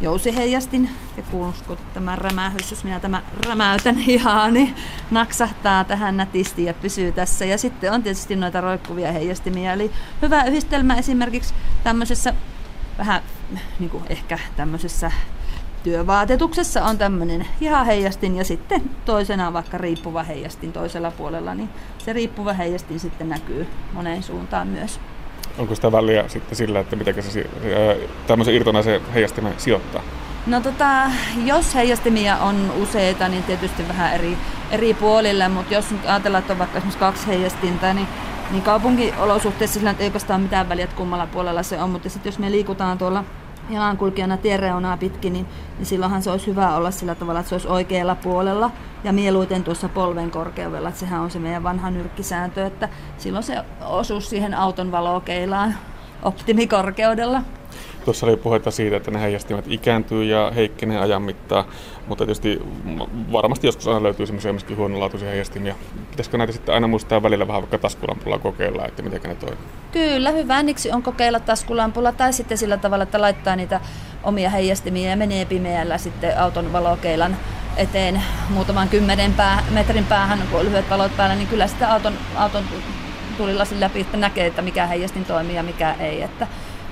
jousiheijastin, ja kuuluuko tämä rämähys, jos minä tämä rämäytän ihan, niin naksahtaa tähän nätisti ja pysyy tässä. Ja sitten on tietysti noita roikkuvia heijastimia, eli hyvä yhdistelmä esimerkiksi tämmöisessä vähän niin kuin ehkä tämmöisessä työvaatetuksessa on tämmöinen heijastin ja sitten toisena vaikka riippuva heijastin toisella puolella, niin se riippuva heijastin sitten näkyy moneen suuntaan myös. Onko sitä väliä sitten sillä, että miten se tämmöisen irtonaisen heijastimen sijoittaa? No tota, jos heijastimia on useita, niin tietysti vähän eri, eri puolille, mutta jos nyt ajatellaan, että on vaikka esimerkiksi kaksi heijastinta, niin, niin kaupunkiolosuhteissa sillä ei oikeastaan mitään väliä, että kummalla puolella se on, mutta sitten jos me liikutaan tuolla jalankulkijana tiereunaa pitkin, niin, niin silloinhan se olisi hyvä olla sillä tavalla, että se olisi oikealla puolella ja mieluiten tuossa polven korkeudella. Että sehän on se meidän vanha nyrkkisääntö, että silloin se osuus siihen auton valokeilaan optimikorkeudella. Tuossa oli puhetta siitä, että ne heijastimet ikääntyy ja heikkenee ajan mittaan, mutta tietysti varmasti joskus aina löytyy semmoisia myöskin huonolaatuisia heijastimia. Pitäisikö näitä sitten aina muistaa välillä vähän vaikka taskulampulla kokeilla, että miten ne toimii? Kyllä, hyvä niksi on kokeilla taskulampulla tai sitten sillä tavalla, että laittaa niitä omia heijastimia ja menee pimeällä sitten auton valokeilan eteen muutaman kymmenen pää, metrin päähän, kun on lyhyet valot päällä, niin kyllä sitten auton, auton tulilasin läpi että näkee, että mikä heijastin toimii ja mikä ei. Että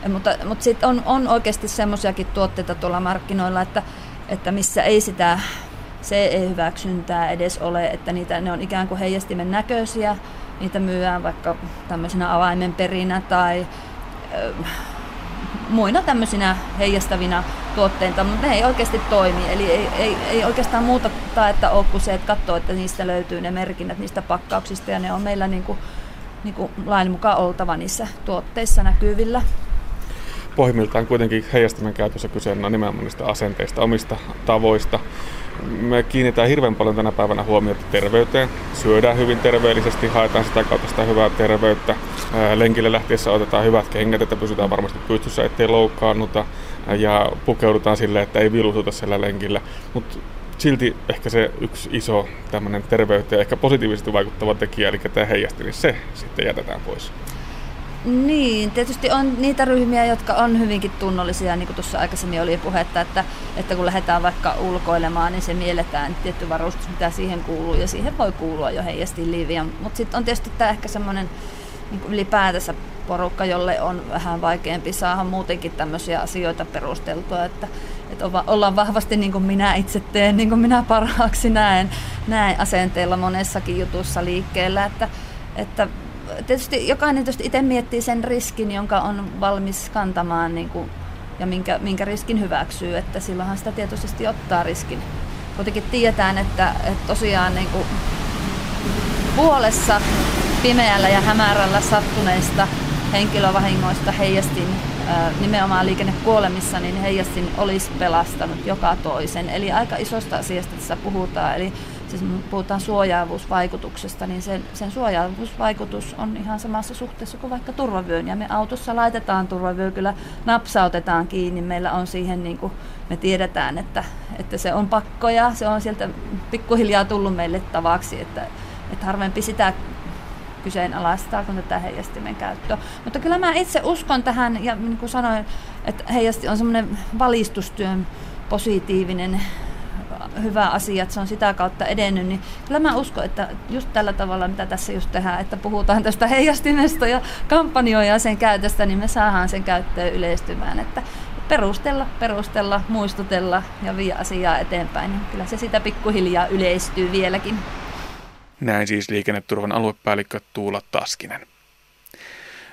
mutta, mutta sitten on, on oikeasti semmoisiakin tuotteita tuolla markkinoilla, että, että missä ei sitä CE-hyväksyntää edes ole, että niitä, ne on ikään kuin heijastimen näköisiä, niitä myydään vaikka tämmöisenä avaimen perinä tai ö, muina tämmöisinä heijastavina tuotteita, mutta ne ei oikeasti toimi. Eli ei, ei, ei oikeastaan muuta taetta ole kuin se, että katsoo, että niistä löytyy ne merkinnät niistä pakkauksista ja ne on meillä niin kuin, niin kuin lain mukaan oltava niissä tuotteissa näkyvillä pohjimmiltaan kuitenkin heijastimen käytössä kyse on nimenomaan niistä asenteista, omista tavoista. Me kiinnitetään hirveän paljon tänä päivänä huomiota terveyteen. Syödään hyvin terveellisesti, haetaan sitä kautta sitä hyvää terveyttä. Lenkille lähtiessä otetaan hyvät kengät, että pysytään varmasti pystyssä, ettei loukkaannuta. Ja pukeudutaan sille, että ei vilusuta siellä lenkillä. Mutta silti ehkä se yksi iso tämmöinen terveyteen ehkä positiivisesti vaikuttava tekijä, eli tämä heijasti, niin se sitten jätetään pois. Niin, tietysti on niitä ryhmiä, jotka on hyvinkin tunnollisia, niin kuin tuossa aikaisemmin oli puhetta, että, että kun lähdetään vaikka ulkoilemaan, niin se mielletään tietty varustus, mitä siihen kuuluu, ja siihen voi kuulua jo heijasti liiviä. Mutta sitten on tietysti tämä ehkä semmoinen niin ylipäätänsä porukka, jolle on vähän vaikeampi saada muutenkin tämmöisiä asioita perusteltua, että, että ollaan vahvasti niin kuin minä itse teen, niin kuin minä parhaaksi näen, näen asenteella monessakin jutussa liikkeellä, että, että tietysti jokainen tietysti itse miettii sen riskin, jonka on valmis kantamaan niin kuin, ja minkä, minkä riskin hyväksyy, että silloinhan sitä tietoisesti ottaa riskin. Kuitenkin tiedetään, että, että tosiaan niin kuin puolessa pimeällä ja hämärällä sattuneista henkilövahingoista heijastin nimenomaan liikennekuolemissa, niin heijastin olisi pelastanut joka toisen. Eli aika isosta asiasta tässä puhutaan. Eli siis puhutaan suojaavuusvaikutuksesta, niin sen, sen suojaavuusvaikutus on ihan samassa suhteessa kuin vaikka turvavyön. Ja me autossa laitetaan turvavyö, kyllä napsautetaan kiinni. Meillä on siihen, niin kuin me tiedetään, että, että se on pakko ja se on sieltä pikkuhiljaa tullut meille tavaksi, että, että harvempi sitä kyseenalaistaa kuin tätä heijastimen käyttöä. Mutta kyllä mä itse uskon tähän, ja niin kuin sanoin, että heijasti on semmoinen valistustyön positiivinen hyvä asia, että se on sitä kautta edennyt, niin kyllä mä uskon, että just tällä tavalla, mitä tässä just tehdään, että puhutaan tästä heijastimesta ja kampanjoja sen käytöstä, niin me saadaan sen käyttöön yleistymään, että perustella, perustella, muistutella ja viedä asiaa eteenpäin, niin kyllä se sitä pikkuhiljaa yleistyy vieläkin. Näin siis liikenneturvan aluepäällikkö Tuula Taskinen.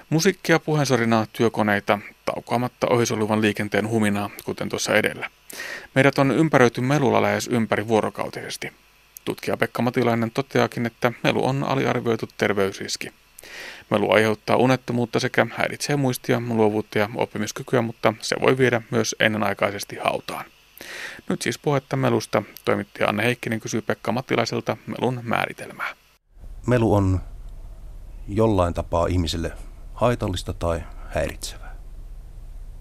Musiikkia, puheensorinaa, työkoneita, taukoamatta ohisoluvan liikenteen huminaa, kuten tuossa edellä. Meidät on ympäröity melulla lähes ympäri vuorokautisesti. Tutkija Pekka Matilainen toteakin, että melu on aliarvioitu terveysriski. Melu aiheuttaa unettomuutta sekä häiritsee muistia, luovuutta ja oppimiskykyä, mutta se voi viedä myös ennenaikaisesti hautaan. Nyt siis puhetta melusta. Toimittaja Anne Heikkinen kysyy Pekka Mattilaiselta melun määritelmää. Melu on jollain tapaa ihmiselle haitallista tai häiritsevää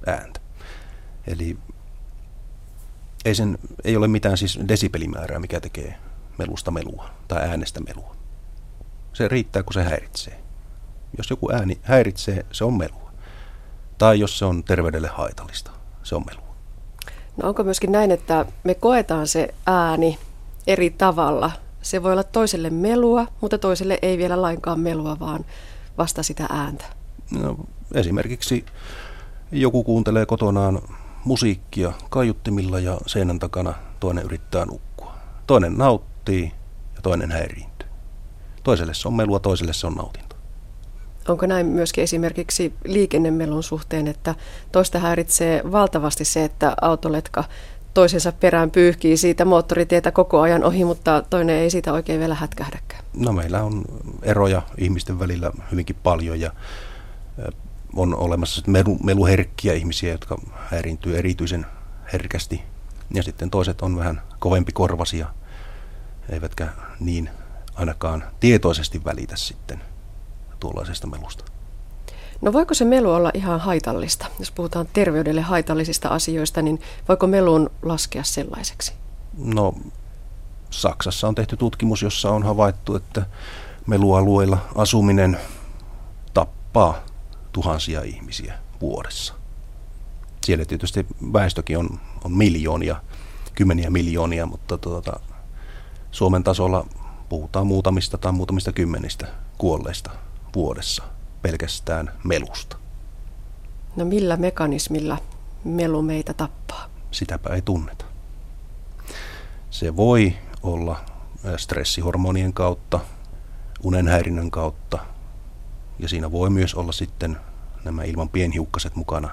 ääntä. Eli ei, sen, ei ole mitään siis desibelimäärää, mikä tekee melusta melua tai äänestä melua. Se riittää, kun se häiritsee. Jos joku ääni häiritsee, se on melua. Tai jos se on terveydelle haitallista, se on melua. No onko myöskin näin, että me koetaan se ääni eri tavalla? Se voi olla toiselle melua, mutta toiselle ei vielä lainkaan melua, vaan vasta sitä ääntä. No, esimerkiksi joku kuuntelee kotonaan musiikkia kaiuttimilla ja seinän takana toinen yrittää nukkua. Toinen nauttii ja toinen häiriintyy. Toiselle se on melua, toiselle se on nautinto. Onko näin myöskin esimerkiksi liikennemelun suhteen, että toista häiritsee valtavasti se, että autoletka toisensa perään pyyhkii siitä moottoritietä koko ajan ohi, mutta toinen ei siitä oikein vielä hätkähdäkään? No meillä on eroja ihmisten välillä hyvinkin paljon ja on olemassa melu, meluherkkiä ihmisiä, jotka häiriintyy erityisen herkästi. Ja sitten toiset on vähän kovempi korvasia, eivätkä niin ainakaan tietoisesti välitä sitten tuollaisesta melusta. No voiko se melu olla ihan haitallista? Jos puhutaan terveydelle haitallisista asioista, niin voiko melun laskea sellaiseksi? No Saksassa on tehty tutkimus, jossa on havaittu, että melualueilla asuminen tappaa tuhansia ihmisiä vuodessa. Siellä tietysti väestökin on, on miljoonia, kymmeniä miljoonia, mutta tuota, Suomen tasolla puhutaan muutamista tai muutamista kymmenistä kuolleista vuodessa pelkästään melusta. No millä mekanismilla melu meitä tappaa? Sitäpä ei tunneta. Se voi olla stressihormonien kautta, unenhäirinnän kautta, ja siinä voi myös olla sitten nämä ilman pienhiukkaset mukana.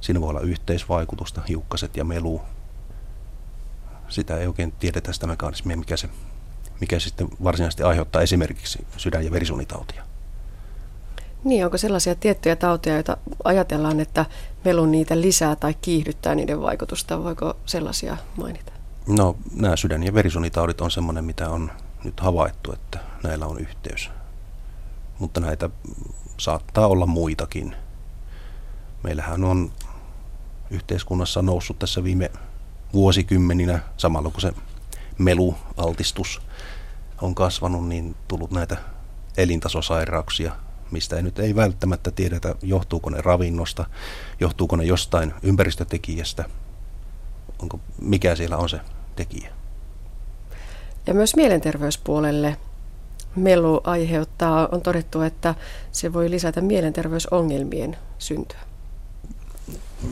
Siinä voi olla yhteisvaikutusta, hiukkaset ja melu. Sitä ei oikein tiedetä sitä mekanismia, mikä, se, mikä sitten varsinaisesti aiheuttaa esimerkiksi sydän- ja verisunitautia. Niin, onko sellaisia tiettyjä tauteja, joita ajatellaan, että melu niitä lisää tai kiihdyttää niiden vaikutusta? Voiko sellaisia mainita? No, nämä sydän- ja verisunitaudit on sellainen, mitä on nyt havaittu, että näillä on yhteys mutta näitä saattaa olla muitakin. Meillähän on yhteiskunnassa noussut tässä viime vuosikymmeninä, samalla kun se melualtistus on kasvanut, niin tullut näitä elintasosairauksia, mistä ei nyt ei välttämättä tiedetä, johtuuko ne ravinnosta, johtuuko ne jostain ympäristötekijästä, onko, mikä siellä on se tekijä. Ja myös mielenterveyspuolelle melu aiheuttaa, on todettu, että se voi lisätä mielenterveysongelmien syntyä.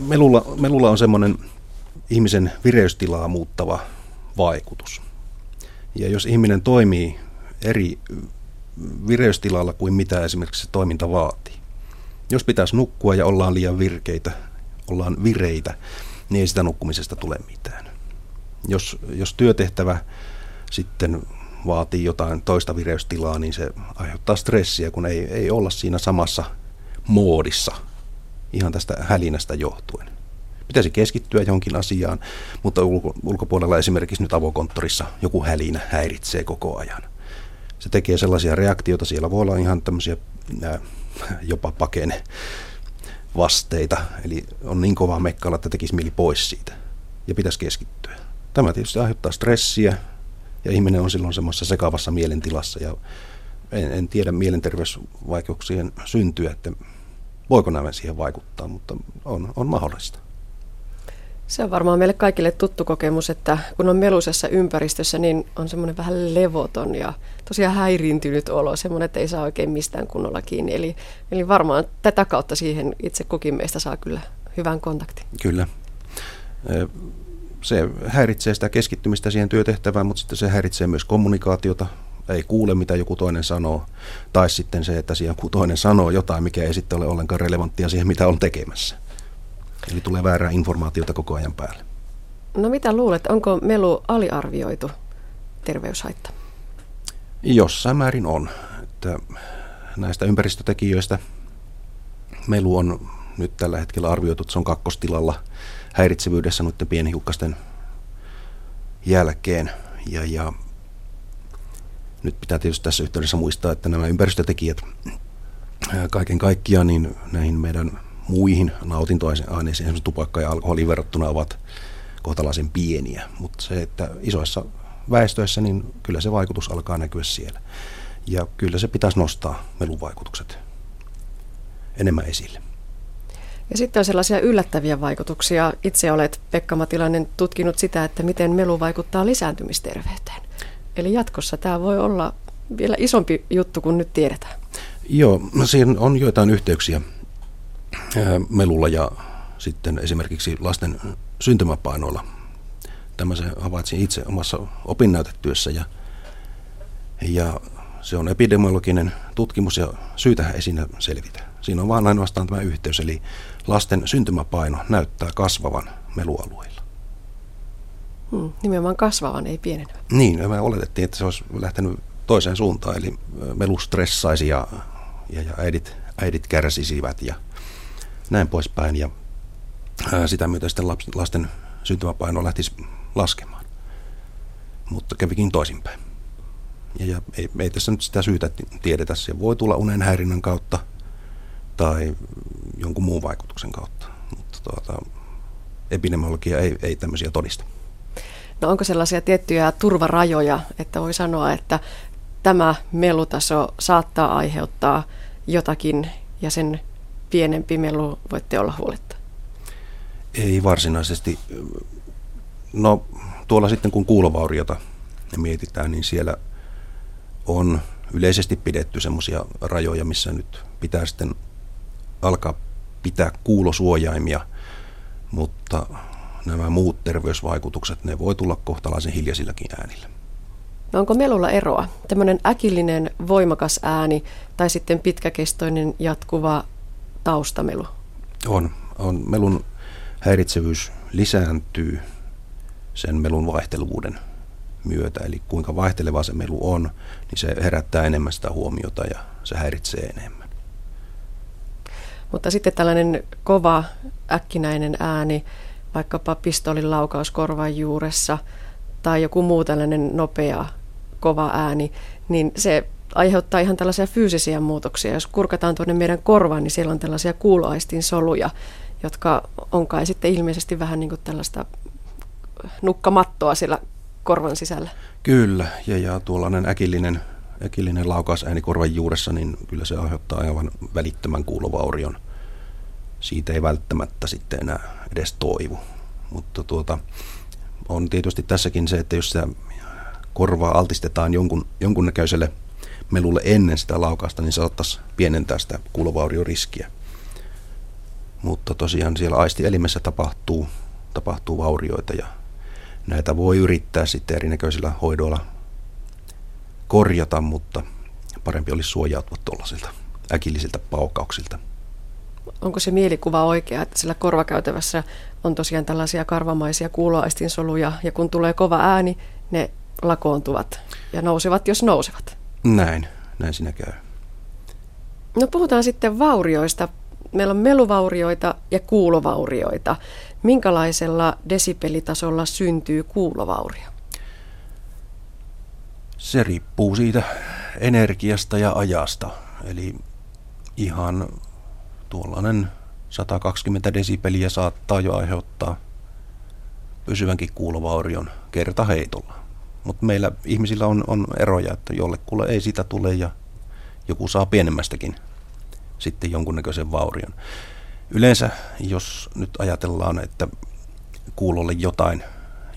Melulla, melulla on semmoinen ihmisen vireystilaa muuttava vaikutus. Ja jos ihminen toimii eri vireystilalla kuin mitä esimerkiksi se toiminta vaatii. Jos pitäisi nukkua ja ollaan liian virkeitä, ollaan vireitä, niin ei sitä nukkumisesta tule mitään. Jos, jos työtehtävä sitten vaatii jotain toista vireystilaa, niin se aiheuttaa stressiä, kun ei, ei olla siinä samassa moodissa ihan tästä hälinästä johtuen. Pitäisi keskittyä johonkin asiaan, mutta ulko, ulkopuolella esimerkiksi nyt avokonttorissa joku hälinä häiritsee koko ajan. Se tekee sellaisia reaktioita, siellä voi olla ihan tämmöisiä nää, jopa pakene vasteita, eli on niin kova mekkala, että tekisi mieli pois siitä ja pitäisi keskittyä. Tämä tietysti aiheuttaa stressiä, ja ihminen on silloin semmoisessa sekavassa mielentilassa ja en, en tiedä mielenterveysvaikeuksien syntyä, että voiko nämä siihen vaikuttaa, mutta on, on mahdollista. Se on varmaan meille kaikille tuttu kokemus, että kun on melusessa ympäristössä, niin on semmoinen vähän levoton ja tosiaan häiriintynyt olo, semmoinen, että ei saa oikein mistään kunnolla kiinni. Eli, eli varmaan tätä kautta siihen itse kukin meistä saa kyllä hyvän kontaktin. Kyllä se häiritsee sitä keskittymistä siihen työtehtävään, mutta sitten se häiritsee myös kommunikaatiota, ei kuule mitä joku toinen sanoo, tai sitten se, että joku toinen sanoo jotain, mikä ei sitten ole ollenkaan relevanttia siihen, mitä on tekemässä. Eli tulee väärää informaatiota koko ajan päälle. No mitä luulet, onko melu aliarvioitu terveyshaitta? Jossain määrin on. Että näistä ympäristötekijöistä melu on nyt tällä hetkellä arvioitu, että se on kakkostilalla häiritsevyydessä noiden pienhiukkasten jälkeen. Ja, ja nyt pitää tietysti tässä yhteydessä muistaa, että nämä ympäristötekijät kaiken kaikkiaan niin näihin meidän muihin nautintoaineisiin, esimerkiksi tupakka ja alkoholiin verrattuna ovat kohtalaisen pieniä. Mutta se, että isoissa väestöissä, niin kyllä se vaikutus alkaa näkyä siellä. Ja kyllä se pitäisi nostaa meluvaikutukset enemmän esille. Ja sitten on sellaisia yllättäviä vaikutuksia. Itse olet, Pekka Matilainen, tutkinut sitä, että miten melu vaikuttaa lisääntymisterveyteen. Eli jatkossa tämä voi olla vielä isompi juttu kuin nyt tiedetään. Joo, siinä on joitain yhteyksiä melulla ja sitten esimerkiksi lasten syntymäpainoilla. Tämmöisen havaitsin itse omassa opinnäytetyössä ja, ja se on epidemiologinen tutkimus ja syytähän ei siinä selvitä. Siinä on vaan ainoastaan tämä yhteys, eli lasten syntymäpaino näyttää kasvavan melualueilla. Hmm, nimenomaan kasvavan, ei pienenevän. Niin, me oletettiin, että se olisi lähtenyt toiseen suuntaan, eli melu stressaisi ja, ja, ja äidit, äidit kärsisivät ja näin poispäin. Ja ää, sitä myötä sitten lasten syntymäpaino lähtisi laskemaan. Mutta kävikin toisinpäin. Ja, ja ei, ei tässä nyt sitä syytä tiedetä. Se voi tulla unen häirinnän kautta tai jonkun muun vaikutuksen kautta. Mutta tuota, epidemiologia ei, ei tämmöisiä todista. No onko sellaisia tiettyjä turvarajoja, että voi sanoa, että tämä melutaso saattaa aiheuttaa jotakin ja sen pienempi melu voitte olla huoletta? Ei varsinaisesti. No tuolla sitten kun kuulovauriota mietitään, niin siellä on yleisesti pidetty semmoisia rajoja, missä nyt pitää sitten alkaa pitää kuulosuojaimia, mutta nämä muut terveysvaikutukset, ne voi tulla kohtalaisen hiljaisillakin äänillä. No onko melulla eroa? Tämmöinen äkillinen, voimakas ääni tai sitten pitkäkestoinen, jatkuva taustamelu? On. on. Melun häiritsevyys lisääntyy sen melun vaihteluvuuden myötä. Eli kuinka vaihteleva se melu on, niin se herättää enemmän sitä huomiota ja se häiritsee enemmän. Mutta sitten tällainen kova, äkkinäinen ääni, vaikkapa pistolin laukaus korvan juuressa tai joku muu tällainen nopea, kova ääni, niin se aiheuttaa ihan tällaisia fyysisiä muutoksia. Jos kurkataan tuonne meidän korvaan, niin siellä on tällaisia kuuloaistin soluja, jotka on kai sitten ilmeisesti vähän niin kuin tällaista nukkamattoa siellä korvan sisällä. Kyllä, ja, ja tuollainen äkillinen, äkillinen laukausääni korvan juuressa, niin kyllä se aiheuttaa aivan välittömän kuulovaurion. Siitä ei välttämättä sitten enää edes toivu. Mutta tuota, on tietysti tässäkin se, että jos sitä korvaa altistetaan jonkun, jonkunnäköiselle melulle ennen sitä laukasta, niin saattaisi pienentää sitä kuulovaurioriskiä. Mutta tosiaan siellä aistielimessä tapahtuu, tapahtuu vaurioita ja näitä voi yrittää sitten erinäköisillä hoidoilla korjata, mutta parempi olisi suojautua tuollaisilta äkillisiltä paukauksilta. Onko se mielikuva oikea, että sillä korvakäytävässä on tosiaan tällaisia karvamaisia kuuloaistinsoluja ja kun tulee kova ääni, ne lakoontuvat ja nousevat, jos nousevat? Näin, näin siinä käy. No puhutaan sitten vaurioista. Meillä on meluvaurioita ja kuulovaurioita. Minkälaisella desibelitasolla syntyy kuulovaurio? Se riippuu siitä energiasta ja ajasta. Eli ihan tuollainen 120 desibeliä saattaa jo aiheuttaa pysyvänkin kuulovaurion kertaheitolla. Mutta meillä ihmisillä on, on eroja, että jollekulle ei sitä tule ja joku saa pienemmästäkin sitten jonkunnäköisen vaurion. Yleensä, jos nyt ajatellaan, että kuulolle jotain,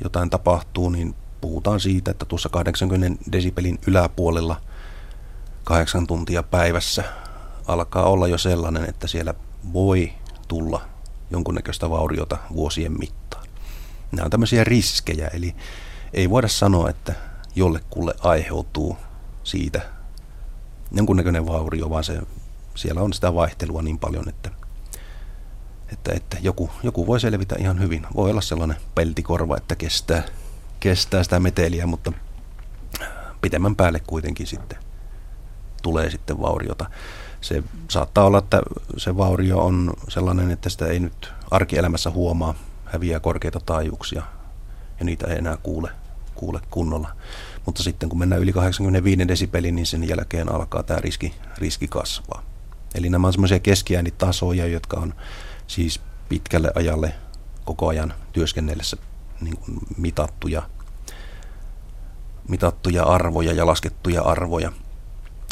jotain tapahtuu, niin puhutaan siitä, että tuossa 80 desibelin yläpuolella kahdeksan tuntia päivässä alkaa olla jo sellainen, että siellä voi tulla jonkunnäköistä vauriota vuosien mittaan. Nämä on tämmöisiä riskejä, eli ei voida sanoa, että jollekulle aiheutuu siitä jonkunnäköinen vaurio, vaan se, siellä on sitä vaihtelua niin paljon, että, että, että joku, joku voi selvitä ihan hyvin. Voi olla sellainen peltikorva, että kestää, kestää sitä meteliä, mutta pitemmän päälle kuitenkin sitten tulee sitten vauriota. Se saattaa olla, että se vaurio on sellainen, että sitä ei nyt arkielämässä huomaa, häviää korkeita taajuuksia ja niitä ei enää kuule kuule kunnolla. Mutta sitten kun mennään yli 85 desibelin, niin sen jälkeen alkaa tämä riski, riski kasvaa. Eli nämä on semmoisia keskiäänitasoja, jotka on siis pitkälle ajalle koko ajan työskennellessä niin kuin mitattuja, mitattuja arvoja ja laskettuja arvoja.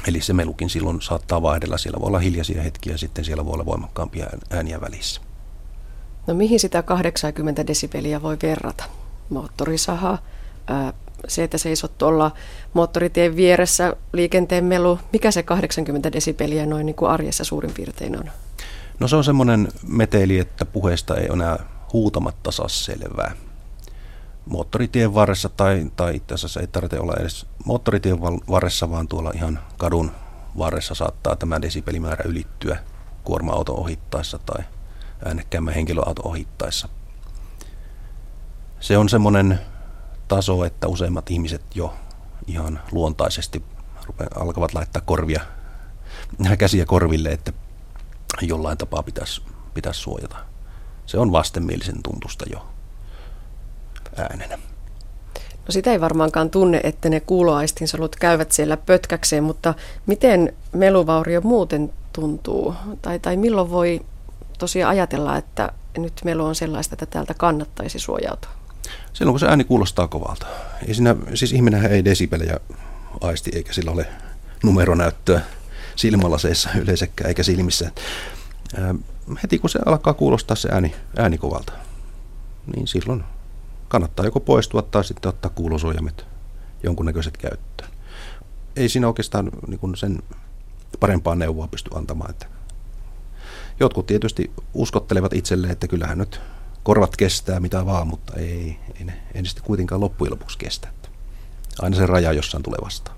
Eli se melukin silloin saattaa vaihdella. Siellä voi olla hiljaisia hetkiä, sitten siellä voi olla voimakkaampia ääniä välissä. No mihin sitä 80 desibeliä voi verrata? Moottorisaha, ää, se, että seisot tuolla moottoritien vieressä, liikenteen melu, mikä se 80 desibeliä noin niin kuin arjessa suurin piirtein on? No se on semmoinen meteli, että puheesta ei enää huutamatta saa selvää. Moottoritien varressa tai, tai itse asiassa ei tarvitse olla edes moottoritien varressa, vaan tuolla ihan kadun varressa saattaa tämä desibelimäärä ylittyä kuorma-auton ohittaessa tai äänekkäämmän henkilöauton ohittaessa. Se on semmoinen taso, että useimmat ihmiset jo ihan luontaisesti alkavat laittaa korvia, käsiä korville, että jollain tapaa pitäisi, pitäisi suojata. Se on vastenmielisen tuntusta jo äänenä. No sitä ei varmaankaan tunne, että ne kuuloaistinsolut käyvät siellä pötkäkseen, mutta miten meluvaurio muuten tuntuu? Tai, tai milloin voi tosiaan ajatella, että nyt melu on sellaista, että täältä kannattaisi suojautua? Silloin kun se ääni kuulostaa kovalta. Ei siinä, siis ihminen ei desibelejä aisti eikä sillä ole numeronäyttöä silmälaseissa yleensäkään eikä silmissä. Ää, heti kun se alkaa kuulostaa se ääni, ääni kovalta, niin silloin kannattaa joko poistua tai sitten ottaa kuulosuojamet jonkunnäköiset käyttöön. Ei siinä oikeastaan niin sen parempaa neuvoa pysty antamaan. Että jotkut tietysti uskottelevat itselleen, että kyllähän nyt korvat kestää mitä vaan, mutta ei, ei ne, ei sitten kuitenkaan loppujen lopuksi kestä. Aina se raja jossain tulee vastaan.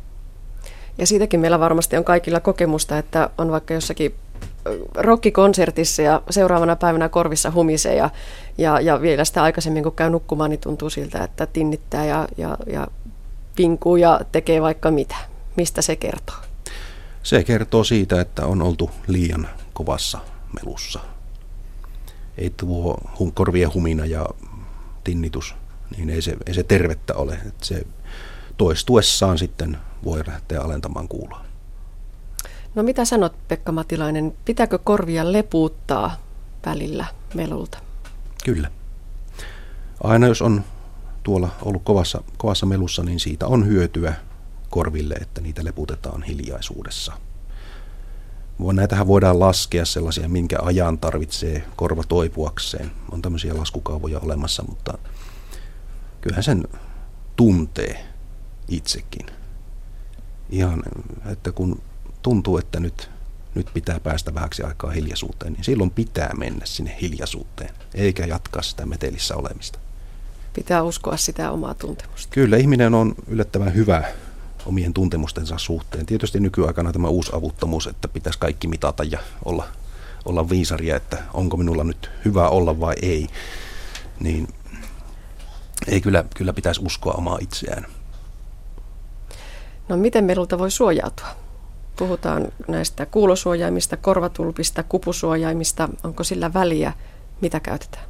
Ja siitäkin meillä varmasti on kaikilla kokemusta, että on vaikka jossakin rockikonsertissa ja seuraavana päivänä korvissa humisee ja, ja, ja vielä sitä aikaisemmin kun käy nukkumaan, niin tuntuu siltä, että tinnittää ja, ja, ja pinkuu ja tekee vaikka mitä. Mistä se kertoo? Se kertoo siitä, että on oltu liian kovassa melussa. Ei tuo korvien humina ja tinnitus, niin ei se, ei se tervettä ole. Että se toistuessaan sitten voi lähteä alentamaan kuuloa. No mitä sanot Pekka Matilainen, pitääkö korvia lepuuttaa välillä melulta? Kyllä. Aina jos on tuolla ollut kovassa, kovassa melussa, niin siitä on hyötyä korville, että niitä leputetaan hiljaisuudessa. Näitähän voidaan laskea sellaisia, minkä ajan tarvitsee korva toipuakseen. On tämmöisiä laskukaavoja olemassa, mutta kyllähän sen tuntee itsekin. Ihan, että kun tuntuu, että nyt, nyt pitää päästä vähäksi aikaa hiljaisuuteen, niin silloin pitää mennä sinne hiljaisuuteen, eikä jatkaa sitä metelissä olemista. Pitää uskoa sitä omaa tuntemusta. Kyllä, ihminen on yllättävän hyvä omien tuntemustensa suhteen. Tietysti nykyaikana tämä uusi avuttomuus, että pitäisi kaikki mitata ja olla, olla viisaria, että onko minulla nyt hyvä olla vai ei, niin ei kyllä, kyllä pitäisi uskoa omaa itseään. No miten melulta voi suojautua? Puhutaan näistä kuulosuojaimista, korvatulpista, kupusuojaimista. Onko sillä väliä, mitä käytetään?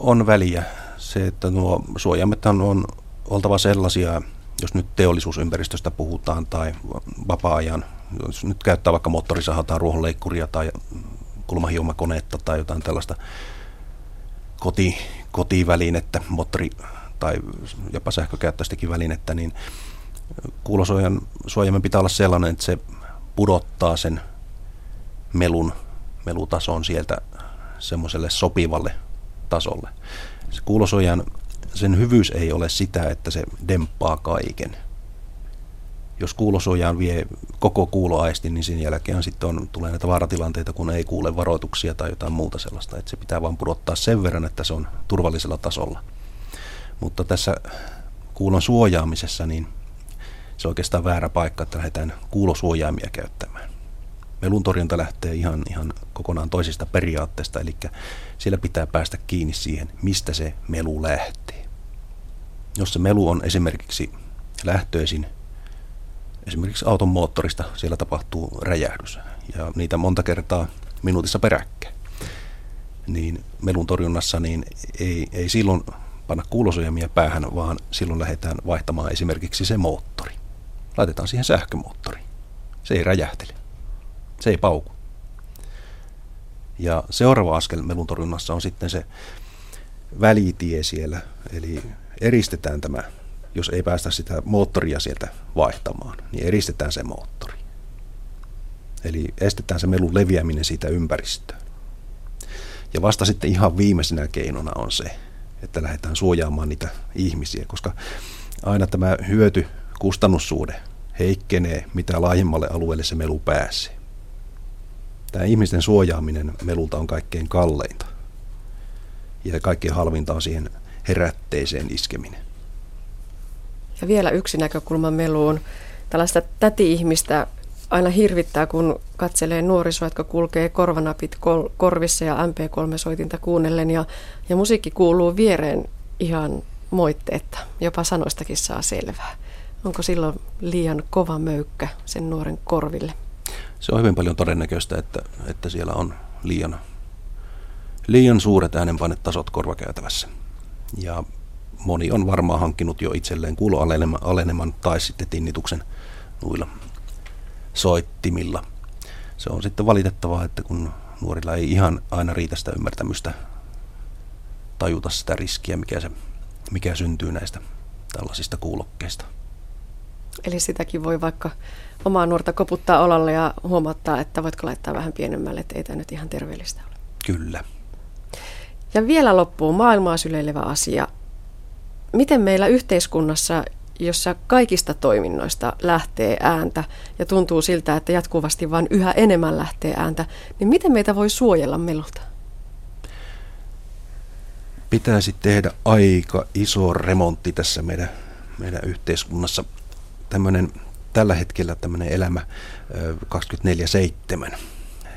On väliä. Se, että nuo suojaimet on oltava sellaisia, jos nyt teollisuusympäristöstä puhutaan tai vapaa-ajan, jos nyt käyttää vaikka moottorisahaa tai ruohonleikkuria tai kulmahiumakonetta tai jotain tällaista koti, kotivälinettä, moottori- tai jopa sähkökäyttöistäkin välinettä, niin kuulosuojan suojamme pitää olla sellainen, että se pudottaa sen melun, melutason sieltä semmoiselle sopivalle tasolle. Se kuulosuojan sen hyvyys ei ole sitä, että se demppaa kaiken. Jos kuulosuojaan vie koko kuuloaisti, niin sen jälkeen sitten on, tulee näitä vaaratilanteita, kun ei kuule varoituksia tai jotain muuta sellaista. Että se pitää vain pudottaa sen verran, että se on turvallisella tasolla. Mutta tässä kuulon suojaamisessa, niin se on oikeastaan väärä paikka, että lähdetään kuulosuojaimia käyttämään. Melun torjunta lähtee ihan, ihan kokonaan toisista periaatteista, eli siellä pitää päästä kiinni siihen, mistä se melu lähtee. Jos se melu on esimerkiksi lähtöisin esimerkiksi auton moottorista, siellä tapahtuu räjähdys ja niitä monta kertaa minuutissa peräkkäin, niin melun torjunnassa niin ei, ei silloin panna kuulosojamia päähän, vaan silloin lähdetään vaihtamaan esimerkiksi se moottori. Laitetaan siihen sähkömoottori. Se ei räjähtele. Se ei pauku. Ja seuraava askel melun torjunnassa on sitten se välitie siellä, eli eristetään tämä, jos ei päästä sitä moottoria sieltä vaihtamaan, niin eristetään se moottori. Eli estetään se melun leviäminen siitä ympäristöön. Ja vasta sitten ihan viimeisenä keinona on se, että lähdetään suojaamaan niitä ihmisiä, koska aina tämä hyöty-kustannussuhde heikkenee, mitä laajemmalle alueelle se melu pääsee. Tämä ihmisten suojaaminen melulta on kaikkein kalleinta. Ja kaikkein halvinta on siihen herätteeseen iskeminen. Ja vielä yksi näkökulma meluun. Tällaista täti-ihmistä aina hirvittää, kun katselee nuorisoa, jotka kulkee korvanapit kol- korvissa ja MP3-soitinta kuunnellen. Ja, ja musiikki kuuluu viereen ihan moitteetta. Jopa sanoistakin saa selvää. Onko silloin liian kova möykkä sen nuoren korville? Se on hyvin paljon todennäköistä, että, että siellä on liian, liian suuret äänenpainetasot korvakäytävässä. Ja moni on varmaan hankkinut jo itselleen kuuloaleneman tai sitten tinnituksen nuilla soittimilla. Se on sitten valitettavaa, että kun nuorilla ei ihan aina riitä sitä ymmärtämystä tajuta sitä riskiä, mikä, se, mikä syntyy näistä tällaisista kuulokkeista. Eli sitäkin voi vaikka omaa nuorta koputtaa olalle ja huomauttaa, että voitko laittaa vähän pienemmälle, että ei tämä nyt ihan terveellistä ole. Kyllä. Ja vielä loppuu maailmaa syleilevä asia. Miten meillä yhteiskunnassa, jossa kaikista toiminnoista lähtee ääntä ja tuntuu siltä, että jatkuvasti vain yhä enemmän lähtee ääntä, niin miten meitä voi suojella melulta? Pitäisi tehdä aika iso remontti tässä meidän, meidän yhteiskunnassa. Tämmöinen, tällä hetkellä tämmöinen elämä 24-7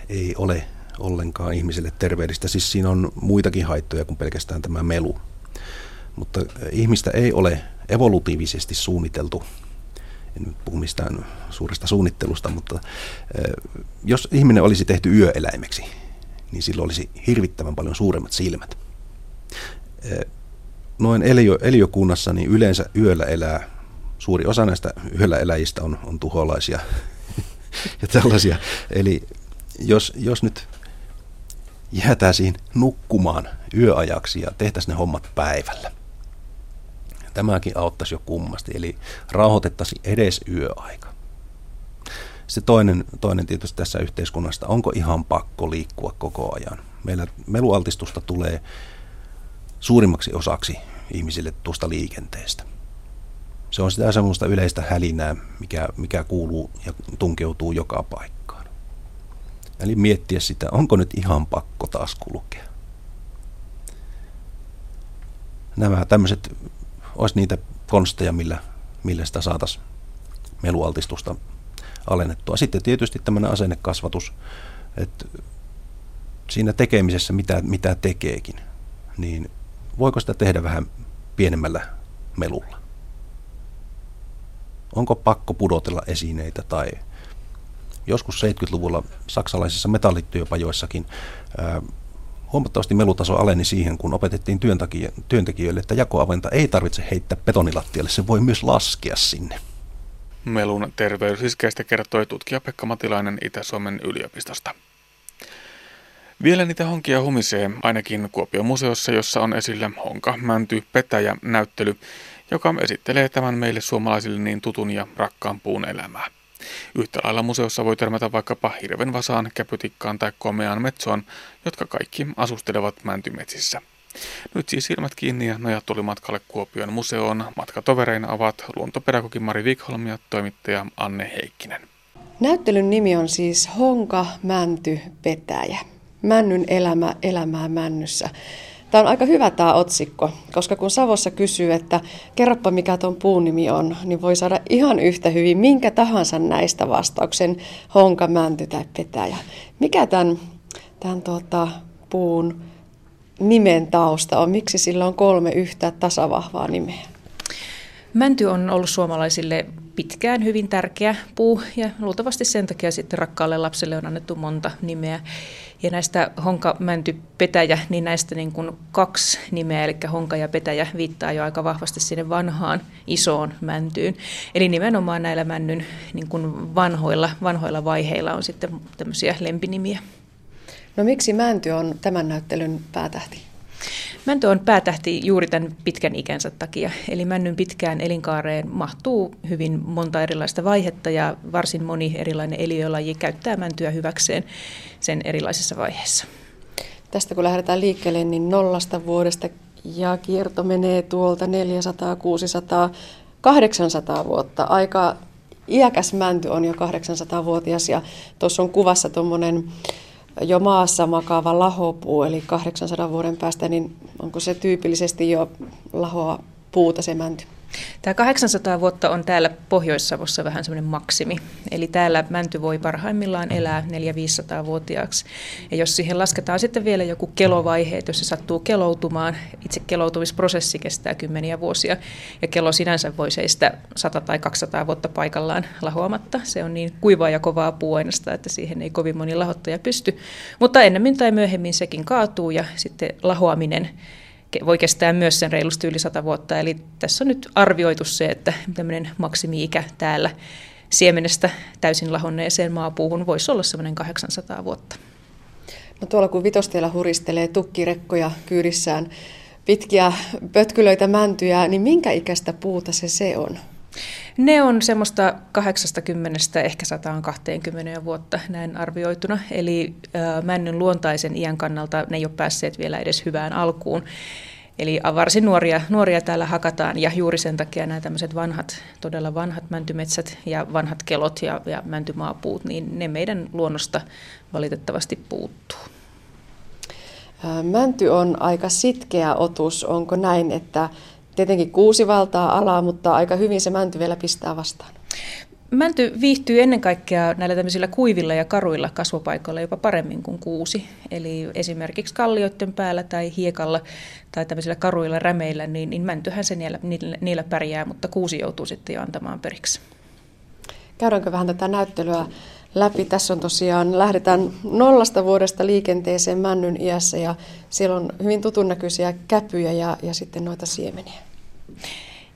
ei ole ollenkaan ihmiselle terveellistä. Siis siinä on muitakin haittoja kuin pelkästään tämä melu. Mutta ihmistä ei ole evolutiivisesti suunniteltu, en nyt puhu mistään suuresta suunnittelusta, mutta jos ihminen olisi tehty yöeläimeksi, niin silloin olisi hirvittävän paljon suuremmat silmät. Noin eliö, eliökunnassa niin yleensä yöllä elää, suuri osa näistä yöllä eläjistä on, on tuholaisia ja tällaisia. Eli jos, jos nyt jäätäisiin nukkumaan yöajaksi ja tehtäisiin ne hommat päivällä. Tämäkin auttaisi jo kummasti, eli rauhoitettaisiin edes yöaika. Se toinen, toinen tietysti tässä yhteiskunnasta, onko ihan pakko liikkua koko ajan? Meillä melualtistusta tulee suurimmaksi osaksi ihmisille tuosta liikenteestä. Se on sitä semmoista yleistä hälinää, mikä, mikä kuuluu ja tunkeutuu joka paikkaan. Eli miettiä sitä, onko nyt ihan pakko taas kulkea. Nämä tämmöiset olisi niitä konsteja, millä, millä sitä saataisiin melualtistusta alennettua. Sitten tietysti tämmöinen asennekasvatus, että siinä tekemisessä, mitä, mitä tekeekin, niin voiko sitä tehdä vähän pienemmällä melulla? Onko pakko pudotella esineitä tai joskus 70-luvulla saksalaisissa metallityöpajoissakin ää, huomattavasti melutaso aleni siihen, kun opetettiin työntekijöille, että jakoaventa ei tarvitse heittää betonilattialle, se voi myös laskea sinne. Melun terveysiskeistä kertoi tutkija Pekka Matilainen Itä-Suomen yliopistosta. Vielä niitä honkia humisee ainakin Kuopion museossa, jossa on esillä honka, mänty, petäjä, näyttely, joka esittelee tämän meille suomalaisille niin tutun ja rakkaan puun elämää. Yhtä lailla museossa voi törmätä vaikkapa hirvenvasaan, käpytikkaan tai komeaan metsoon, jotka kaikki asustelevat mäntymetsissä. Nyt siis silmät kiinni ja nojat tuli matkalle Kuopion museoon. Matkatovereina ovat luontopedagogi Mari Wikholm ja toimittaja Anne Heikkinen. Näyttelyn nimi on siis Honka, Mänty, Petäjä. Männyn elämä, elämää männyssä. Tämä on aika hyvä tämä otsikko, koska kun Savossa kysyy, että kerropa mikä tuon puun nimi on, niin voi saada ihan yhtä hyvin minkä tahansa näistä vastauksen, honka, mänty tai petäjä. Mikä tämän, tämän tuota, puun nimen tausta on? Miksi sillä on kolme yhtä tasavahvaa nimeä? Mänty on ollut suomalaisille pitkään hyvin tärkeä puu ja luultavasti sen takia sitten rakkaalle lapselle on annettu monta nimeä. Ja näistä honka, mänty, petäjä, niin näistä niin kuin kaksi nimeä, eli honka ja petäjä, viittaa jo aika vahvasti sinne vanhaan isoon mäntyyn. Eli nimenomaan näillä männyn niin kuin vanhoilla, vanhoilla vaiheilla on sitten tämmöisiä lempinimiä. No miksi mänty on tämän näyttelyn päätähti? Mänty on päätähti juuri tämän pitkän ikänsä takia. Eli männyn pitkään elinkaareen mahtuu hyvin monta erilaista vaihetta ja varsin moni erilainen eliölaji käyttää mäntyä hyväkseen sen erilaisissa vaiheissa. Tästä kun lähdetään liikkeelle, niin nollasta vuodesta ja kierto menee tuolta 400, 600, 800 vuotta. Aika iäkäs mänty on jo 800-vuotias ja tuossa on kuvassa tuommoinen jo maassa makaava lahopuu, eli 800 vuoden päästä, niin onko se tyypillisesti jo lahoa puuta se mänty? Tämä 800 vuotta on täällä Pohjois-Savossa vähän semmoinen maksimi. Eli täällä mänty voi parhaimmillaan elää 400-500-vuotiaaksi. Ja jos siihen lasketaan sitten vielä joku kelovaihe, että jos se sattuu keloutumaan, itse keloutumisprosessi kestää kymmeniä vuosia. Ja kelo sinänsä voi seistä 100 tai 200 vuotta paikallaan lahoamatta. Se on niin kuivaa ja kovaa puuainesta, että siihen ei kovin moni lahottaja pysty. Mutta ennemmin tai myöhemmin sekin kaatuu ja sitten lahoaminen voi kestää myös sen reilusti yli 100 vuotta. Eli tässä on nyt arvioitu se, että tämmöinen maksimi-ikä täällä siemenestä täysin lahonneeseen maapuuhun voisi olla semmoinen 800 vuotta. No tuolla kun vitostiellä huristelee tukkirekkoja kyydissään, pitkiä pötkylöitä mäntyjä, niin minkä ikäistä puuta se se on? Ne on semmoista 80 ehkä 120 vuotta näin arvioituna. Eli männyn luontaisen iän kannalta ne ei ole päässeet vielä edes hyvään alkuun. Eli varsin nuoria, nuoria täällä hakataan ja juuri sen takia nämä tämmöiset vanhat, todella vanhat mäntymetsät ja vanhat kelot ja, ja mäntymaapuut, niin ne meidän luonnosta valitettavasti puuttuu. Mänty on aika sitkeä otus. Onko näin, että Tietenkin kuusi valtaa alaa, mutta aika hyvin se mänty vielä pistää vastaan. Mänty viihtyy ennen kaikkea näillä tämmöisillä kuivilla ja karuilla kasvupaikoilla jopa paremmin kuin kuusi. Eli esimerkiksi kallioiden päällä tai hiekalla tai tämmöisillä karuilla rämeillä, niin, niin mäntyhän se niillä, niillä pärjää, mutta kuusi joutuu sitten jo antamaan periksi. Käydäänkö vähän tätä näyttelyä läpi. Tässä on tosiaan, lähdetään nollasta vuodesta liikenteeseen männyn iässä ja siellä on hyvin tutun näköisiä käpyjä ja, ja sitten noita siemeniä.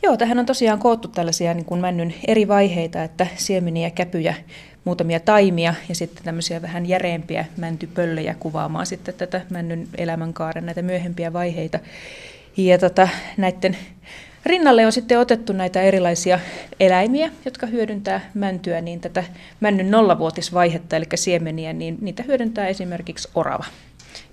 Joo, tähän on tosiaan koottu tällaisia niin kuin männyn eri vaiheita, että siemeniä, käpyjä, muutamia taimia ja sitten tämmöisiä vähän järeempiä mäntypöllejä kuvaamaan sitten tätä männyn elämänkaaren näitä myöhempiä vaiheita. Ja tota, näiden Rinnalle on sitten otettu näitä erilaisia eläimiä, jotka hyödyntää mäntyä, niin tätä männyn nollavuotisvaihetta, eli siemeniä, niin niitä hyödyntää esimerkiksi orava.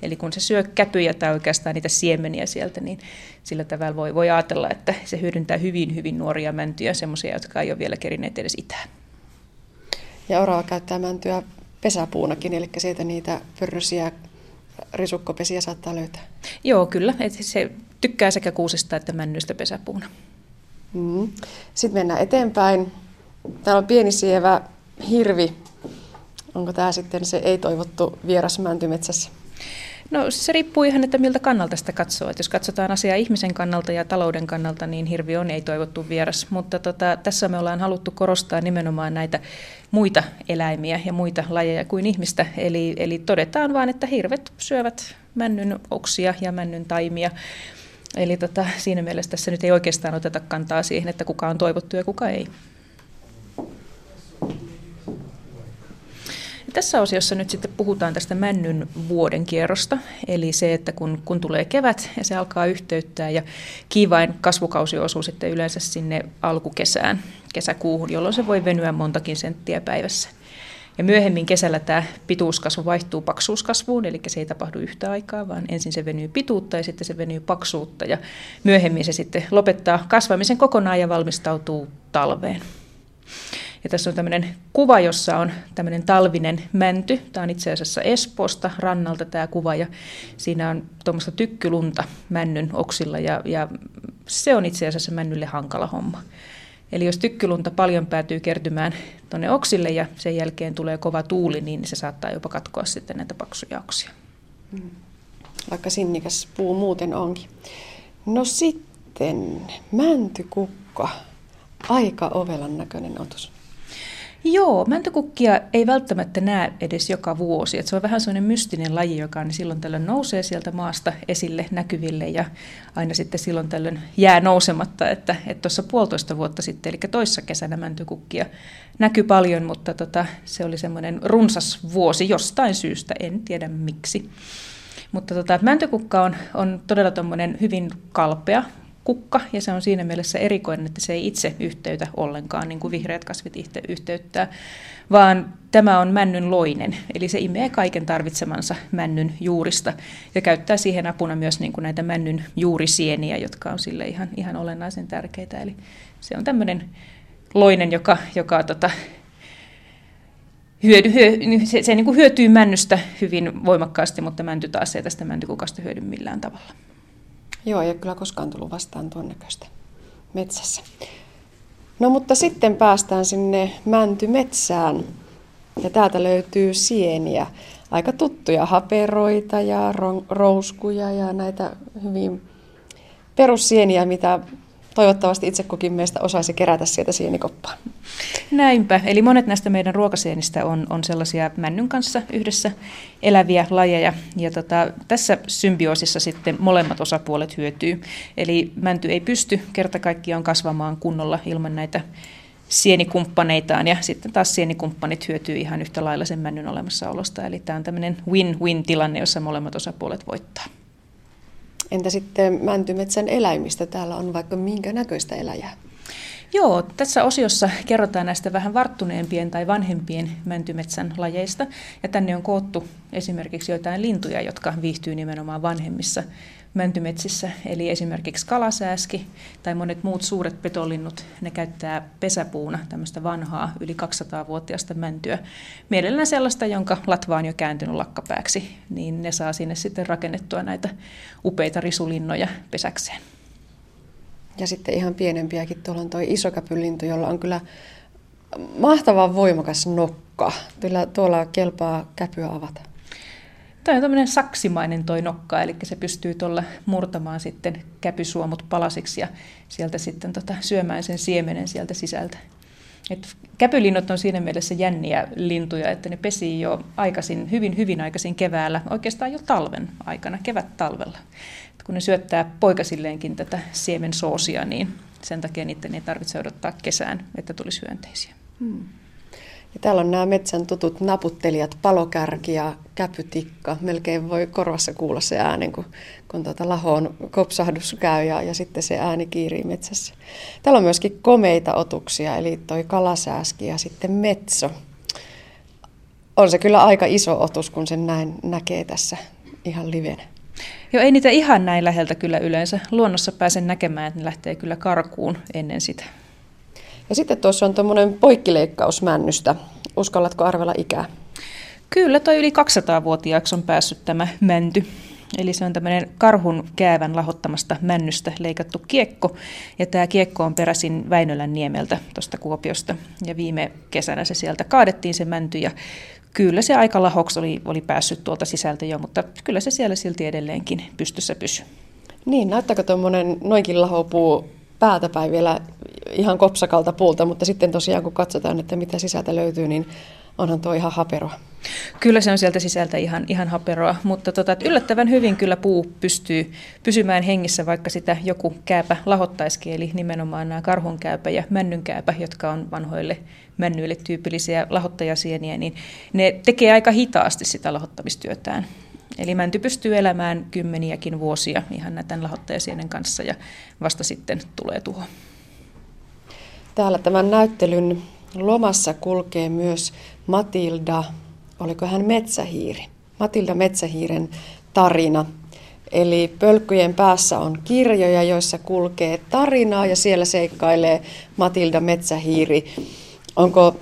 Eli kun se syö käpyjä tai oikeastaan niitä siemeniä sieltä, niin sillä tavalla voi, voi ajatella, että se hyödyntää hyvin, hyvin nuoria mäntyjä, semmoisia, jotka ei ole vielä kerineet edes itään. Ja orava käyttää mäntyä pesäpuunakin, eli sieltä niitä pörrösiä risukkopesiä saattaa löytää. Joo, kyllä. Et se tykkää sekä kuusesta että männystä pesäpuuna. Mm. Sitten mennään eteenpäin. Täällä on pieni sievä hirvi. Onko tämä sitten se ei-toivottu vieras mäntymetsässä? No se riippuu ihan, että miltä kannalta sitä katsoo. Et jos katsotaan asiaa ihmisen kannalta ja talouden kannalta, niin hirvi on ei-toivottu vieras. Mutta tota, tässä me ollaan haluttu korostaa nimenomaan näitä muita eläimiä ja muita lajeja kuin ihmistä. Eli, eli todetaan vain, että hirvet syövät männyn oksia ja männyn taimia. Eli tota, siinä mielessä tässä nyt ei oikeastaan oteta kantaa siihen, että kuka on toivottu ja kuka ei. Tässä osiossa nyt sitten puhutaan tästä männyn vuoden kierrosta, eli se, että kun, kun tulee kevät ja se alkaa yhteyttää ja kiivain kasvukausi osuu sitten yleensä sinne alkukesään, kesäkuuhun, jolloin se voi venyä montakin senttiä päivässä. Ja myöhemmin kesällä tämä pituuskasvu vaihtuu paksuuskasvuun, eli se ei tapahdu yhtä aikaa, vaan ensin se venyy pituutta ja sitten se venyy paksuutta. Ja myöhemmin se sitten lopettaa kasvamisen kokonaan ja valmistautuu talveen. Ja tässä on tämmöinen kuva, jossa on tämmöinen talvinen mänty. Tämä on itse asiassa Espoosta rannalta tämä kuva ja siinä on tuommoista tykkylunta männyn oksilla ja, ja se on itse asiassa männylle hankala homma. Eli jos tykkylunta paljon päätyy kertymään tuonne oksille ja sen jälkeen tulee kova tuuli, niin se saattaa jopa katkoa sitten näitä paksuja oksia. Mm. Vaikka sinnikäs puu muuten onkin. No sitten mäntykukka Aika ovelan näköinen otus. Joo, mäntykukkia ei välttämättä näe edes joka vuosi. Et se on vähän sellainen mystinen laji, joka niin silloin tällöin nousee sieltä maasta esille näkyville ja aina sitten silloin tällöin jää nousematta. Että tuossa puolitoista vuotta sitten, eli toissa kesänä mäntykukkia näkyy paljon, mutta tota, se oli semmoinen runsas vuosi jostain syystä, en tiedä miksi. Mutta tota, mäntykukka on, on todella hyvin kalpea, kukka, ja se on siinä mielessä erikoinen, että se ei itse yhteytä ollenkaan, niin kuin vihreät kasvit yhteyttää, vaan tämä on männyn loinen, eli se imee kaiken tarvitsemansa männyn juurista, ja käyttää siihen apuna myös niin kuin näitä männyn juurisieniä, jotka on sille ihan, ihan olennaisen tärkeitä, eli se on tämmöinen loinen, joka, joka tota, hyödy, hyö, se, se niin kuin hyötyy männystä hyvin voimakkaasti, mutta mänty taas ei tästä mäntykukasta hyödy millään tavalla. Joo, ei ole kyllä koskaan tullut vastaan tuon näköistä metsässä. No mutta sitten päästään sinne mäntymetsään ja täältä löytyy sieniä. Aika tuttuja haperoita ja rouskuja ja näitä hyvin perussieniä, mitä toivottavasti itse kukin meistä osaisi kerätä sieltä sienikoppaan. Näinpä. Eli monet näistä meidän ruokasienistä on, on sellaisia männyn kanssa yhdessä eläviä lajeja. Ja tota, tässä symbioosissa sitten molemmat osapuolet hyötyy. Eli mänty ei pysty kerta kaikkiaan kasvamaan kunnolla ilman näitä sienikumppaneitaan ja sitten taas sienikumppanit hyötyy ihan yhtä lailla sen männyn olemassaolosta. Eli tämä on tämmöinen win-win tilanne, jossa molemmat osapuolet voittaa. Entä sitten mäntymetsän eläimistä? Täällä on vaikka minkä näköistä eläjää? Joo, tässä osiossa kerrotaan näistä vähän varttuneempien tai vanhempien mäntymetsän lajeista. Ja tänne on koottu esimerkiksi joitain lintuja, jotka viihtyy nimenomaan vanhemmissa mäntymetsissä. Eli esimerkiksi kalasääski tai monet muut suuret petolinnut, ne käyttää pesäpuuna tämmöistä vanhaa yli 200-vuotiaista mäntyä. Mielellään sellaista, jonka latva on jo kääntynyt lakkapääksi, niin ne saa sinne sitten rakennettua näitä upeita risulinnoja pesäkseen. Ja sitten ihan pienempiäkin, tuolla on tuo isokäpylintu, jolla on kyllä mahtavan voimakas nokka. Kyllä tuolla kelpaa käpyä avata. Tämä on tämmöinen saksimainen toi nokka, eli se pystyy tuolla murtamaan sitten käpysuomut palasiksi ja sieltä sitten tota syömään sen siemenen sieltä sisältä. Et käpylinnut on siinä mielessä jänniä lintuja, että ne pesii jo aikaisin, hyvin hyvin aikaisin keväällä, oikeastaan jo talven aikana, kevät-talvella. Kun ne syöttää poikasilleenkin tätä siemensoosia, niin sen takia niiden ei tarvitse odottaa kesään, että tulisi hyönteisiä. Hmm. Ja täällä on nämä metsän tutut naputtelijat, palokärki ja käpytikka. Melkein voi korvassa kuulla se ääni, kun, kun tuota lahoon kopsahdus käy ja, ja sitten se ääni kiirii metsässä. Täällä on myöskin komeita otuksia, eli toi kalasääski ja sitten metso. On se kyllä aika iso otus, kun sen näin näkee tässä ihan livenä. Joo, ei niitä ihan näin läheltä kyllä yleensä. Luonnossa pääsen näkemään, että ne lähtee kyllä karkuun ennen sitä. Ja sitten tuossa on tuommoinen poikkileikkaus männystä. Uskallatko arvella ikää? Kyllä, toi yli 200-vuotiaaksi on päässyt tämä mänty. Eli se on tämmöinen karhun käävän lahottamasta männystä leikattu kiekko. Ja tämä kiekko on peräisin Väinölän niemeltä tuosta Kuopiosta. Ja viime kesänä se sieltä kaadettiin se mänty ja kyllä se aika lahoksi oli, oli päässyt tuolta sisältä jo, mutta kyllä se siellä silti edelleenkin pystyssä pysyy. Niin, näyttääkö tuommoinen noinkin lahopuu päin vielä ihan kopsakalta puulta, mutta sitten tosiaan kun katsotaan, että mitä sisältä löytyy, niin onhan tuo ihan haperoa. Kyllä se on sieltä sisältä ihan, ihan haperoa, mutta tota, yllättävän hyvin kyllä puu pystyy pysymään hengissä, vaikka sitä joku kääpä lahottaisikin, eli nimenomaan nämä karhunkääpä ja männynkääpä, jotka on vanhoille männyille tyypillisiä lahottajasieniä, niin ne tekee aika hitaasti sitä lahottamistyötään. Eli mänty pystyy elämään kymmeniäkin vuosia ihan näiden lahottajasienen kanssa ja vasta sitten tulee tuho. Täällä tämän näyttelyn lomassa kulkee myös Matilda, oliko hän metsähiiri? Matilda Metsähiiren tarina. Eli pölkkyjen päässä on kirjoja, joissa kulkee tarinaa ja siellä seikkailee Matilda Metsähiiri. Onko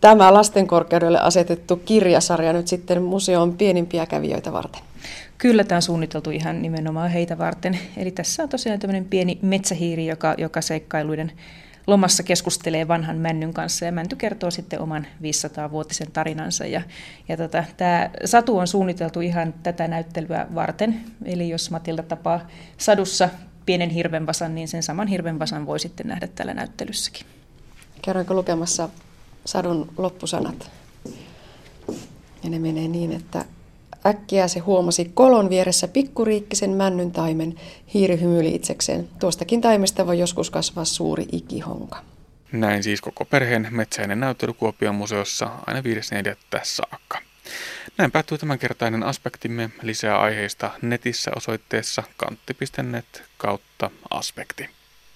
tämä lastenkorkeudelle asetettu kirjasarja nyt sitten museon pienimpiä kävijöitä varten? Kyllä tämä on suunniteltu ihan nimenomaan heitä varten. Eli tässä on tosiaan tämmöinen pieni metsähiiri, joka, joka seikkailuiden lomassa keskustelee vanhan männyn kanssa ja mänty kertoo sitten oman 500-vuotisen tarinansa. Ja, ja tota, tämä satu on suunniteltu ihan tätä näyttelyä varten, eli jos Matilda tapaa sadussa pienen hirvenvasan, niin sen saman hirvenvasan voi sitten nähdä täällä näyttelyssäkin. Kerroinko lukemassa sadun loppusanat? Ja ne menee niin, että äkkiä se huomasi kolon vieressä pikkuriikkisen männyn taimen. Hiiri hymyili itsekseen. Tuostakin taimesta voi joskus kasvaa suuri ikihonka. Näin siis koko perheen metsäinen näyttely Kuopion museossa aina 5.4. saakka. Näin päättyy tämänkertainen aspektimme. Lisää aiheista netissä osoitteessa kantti.net kautta aspekti.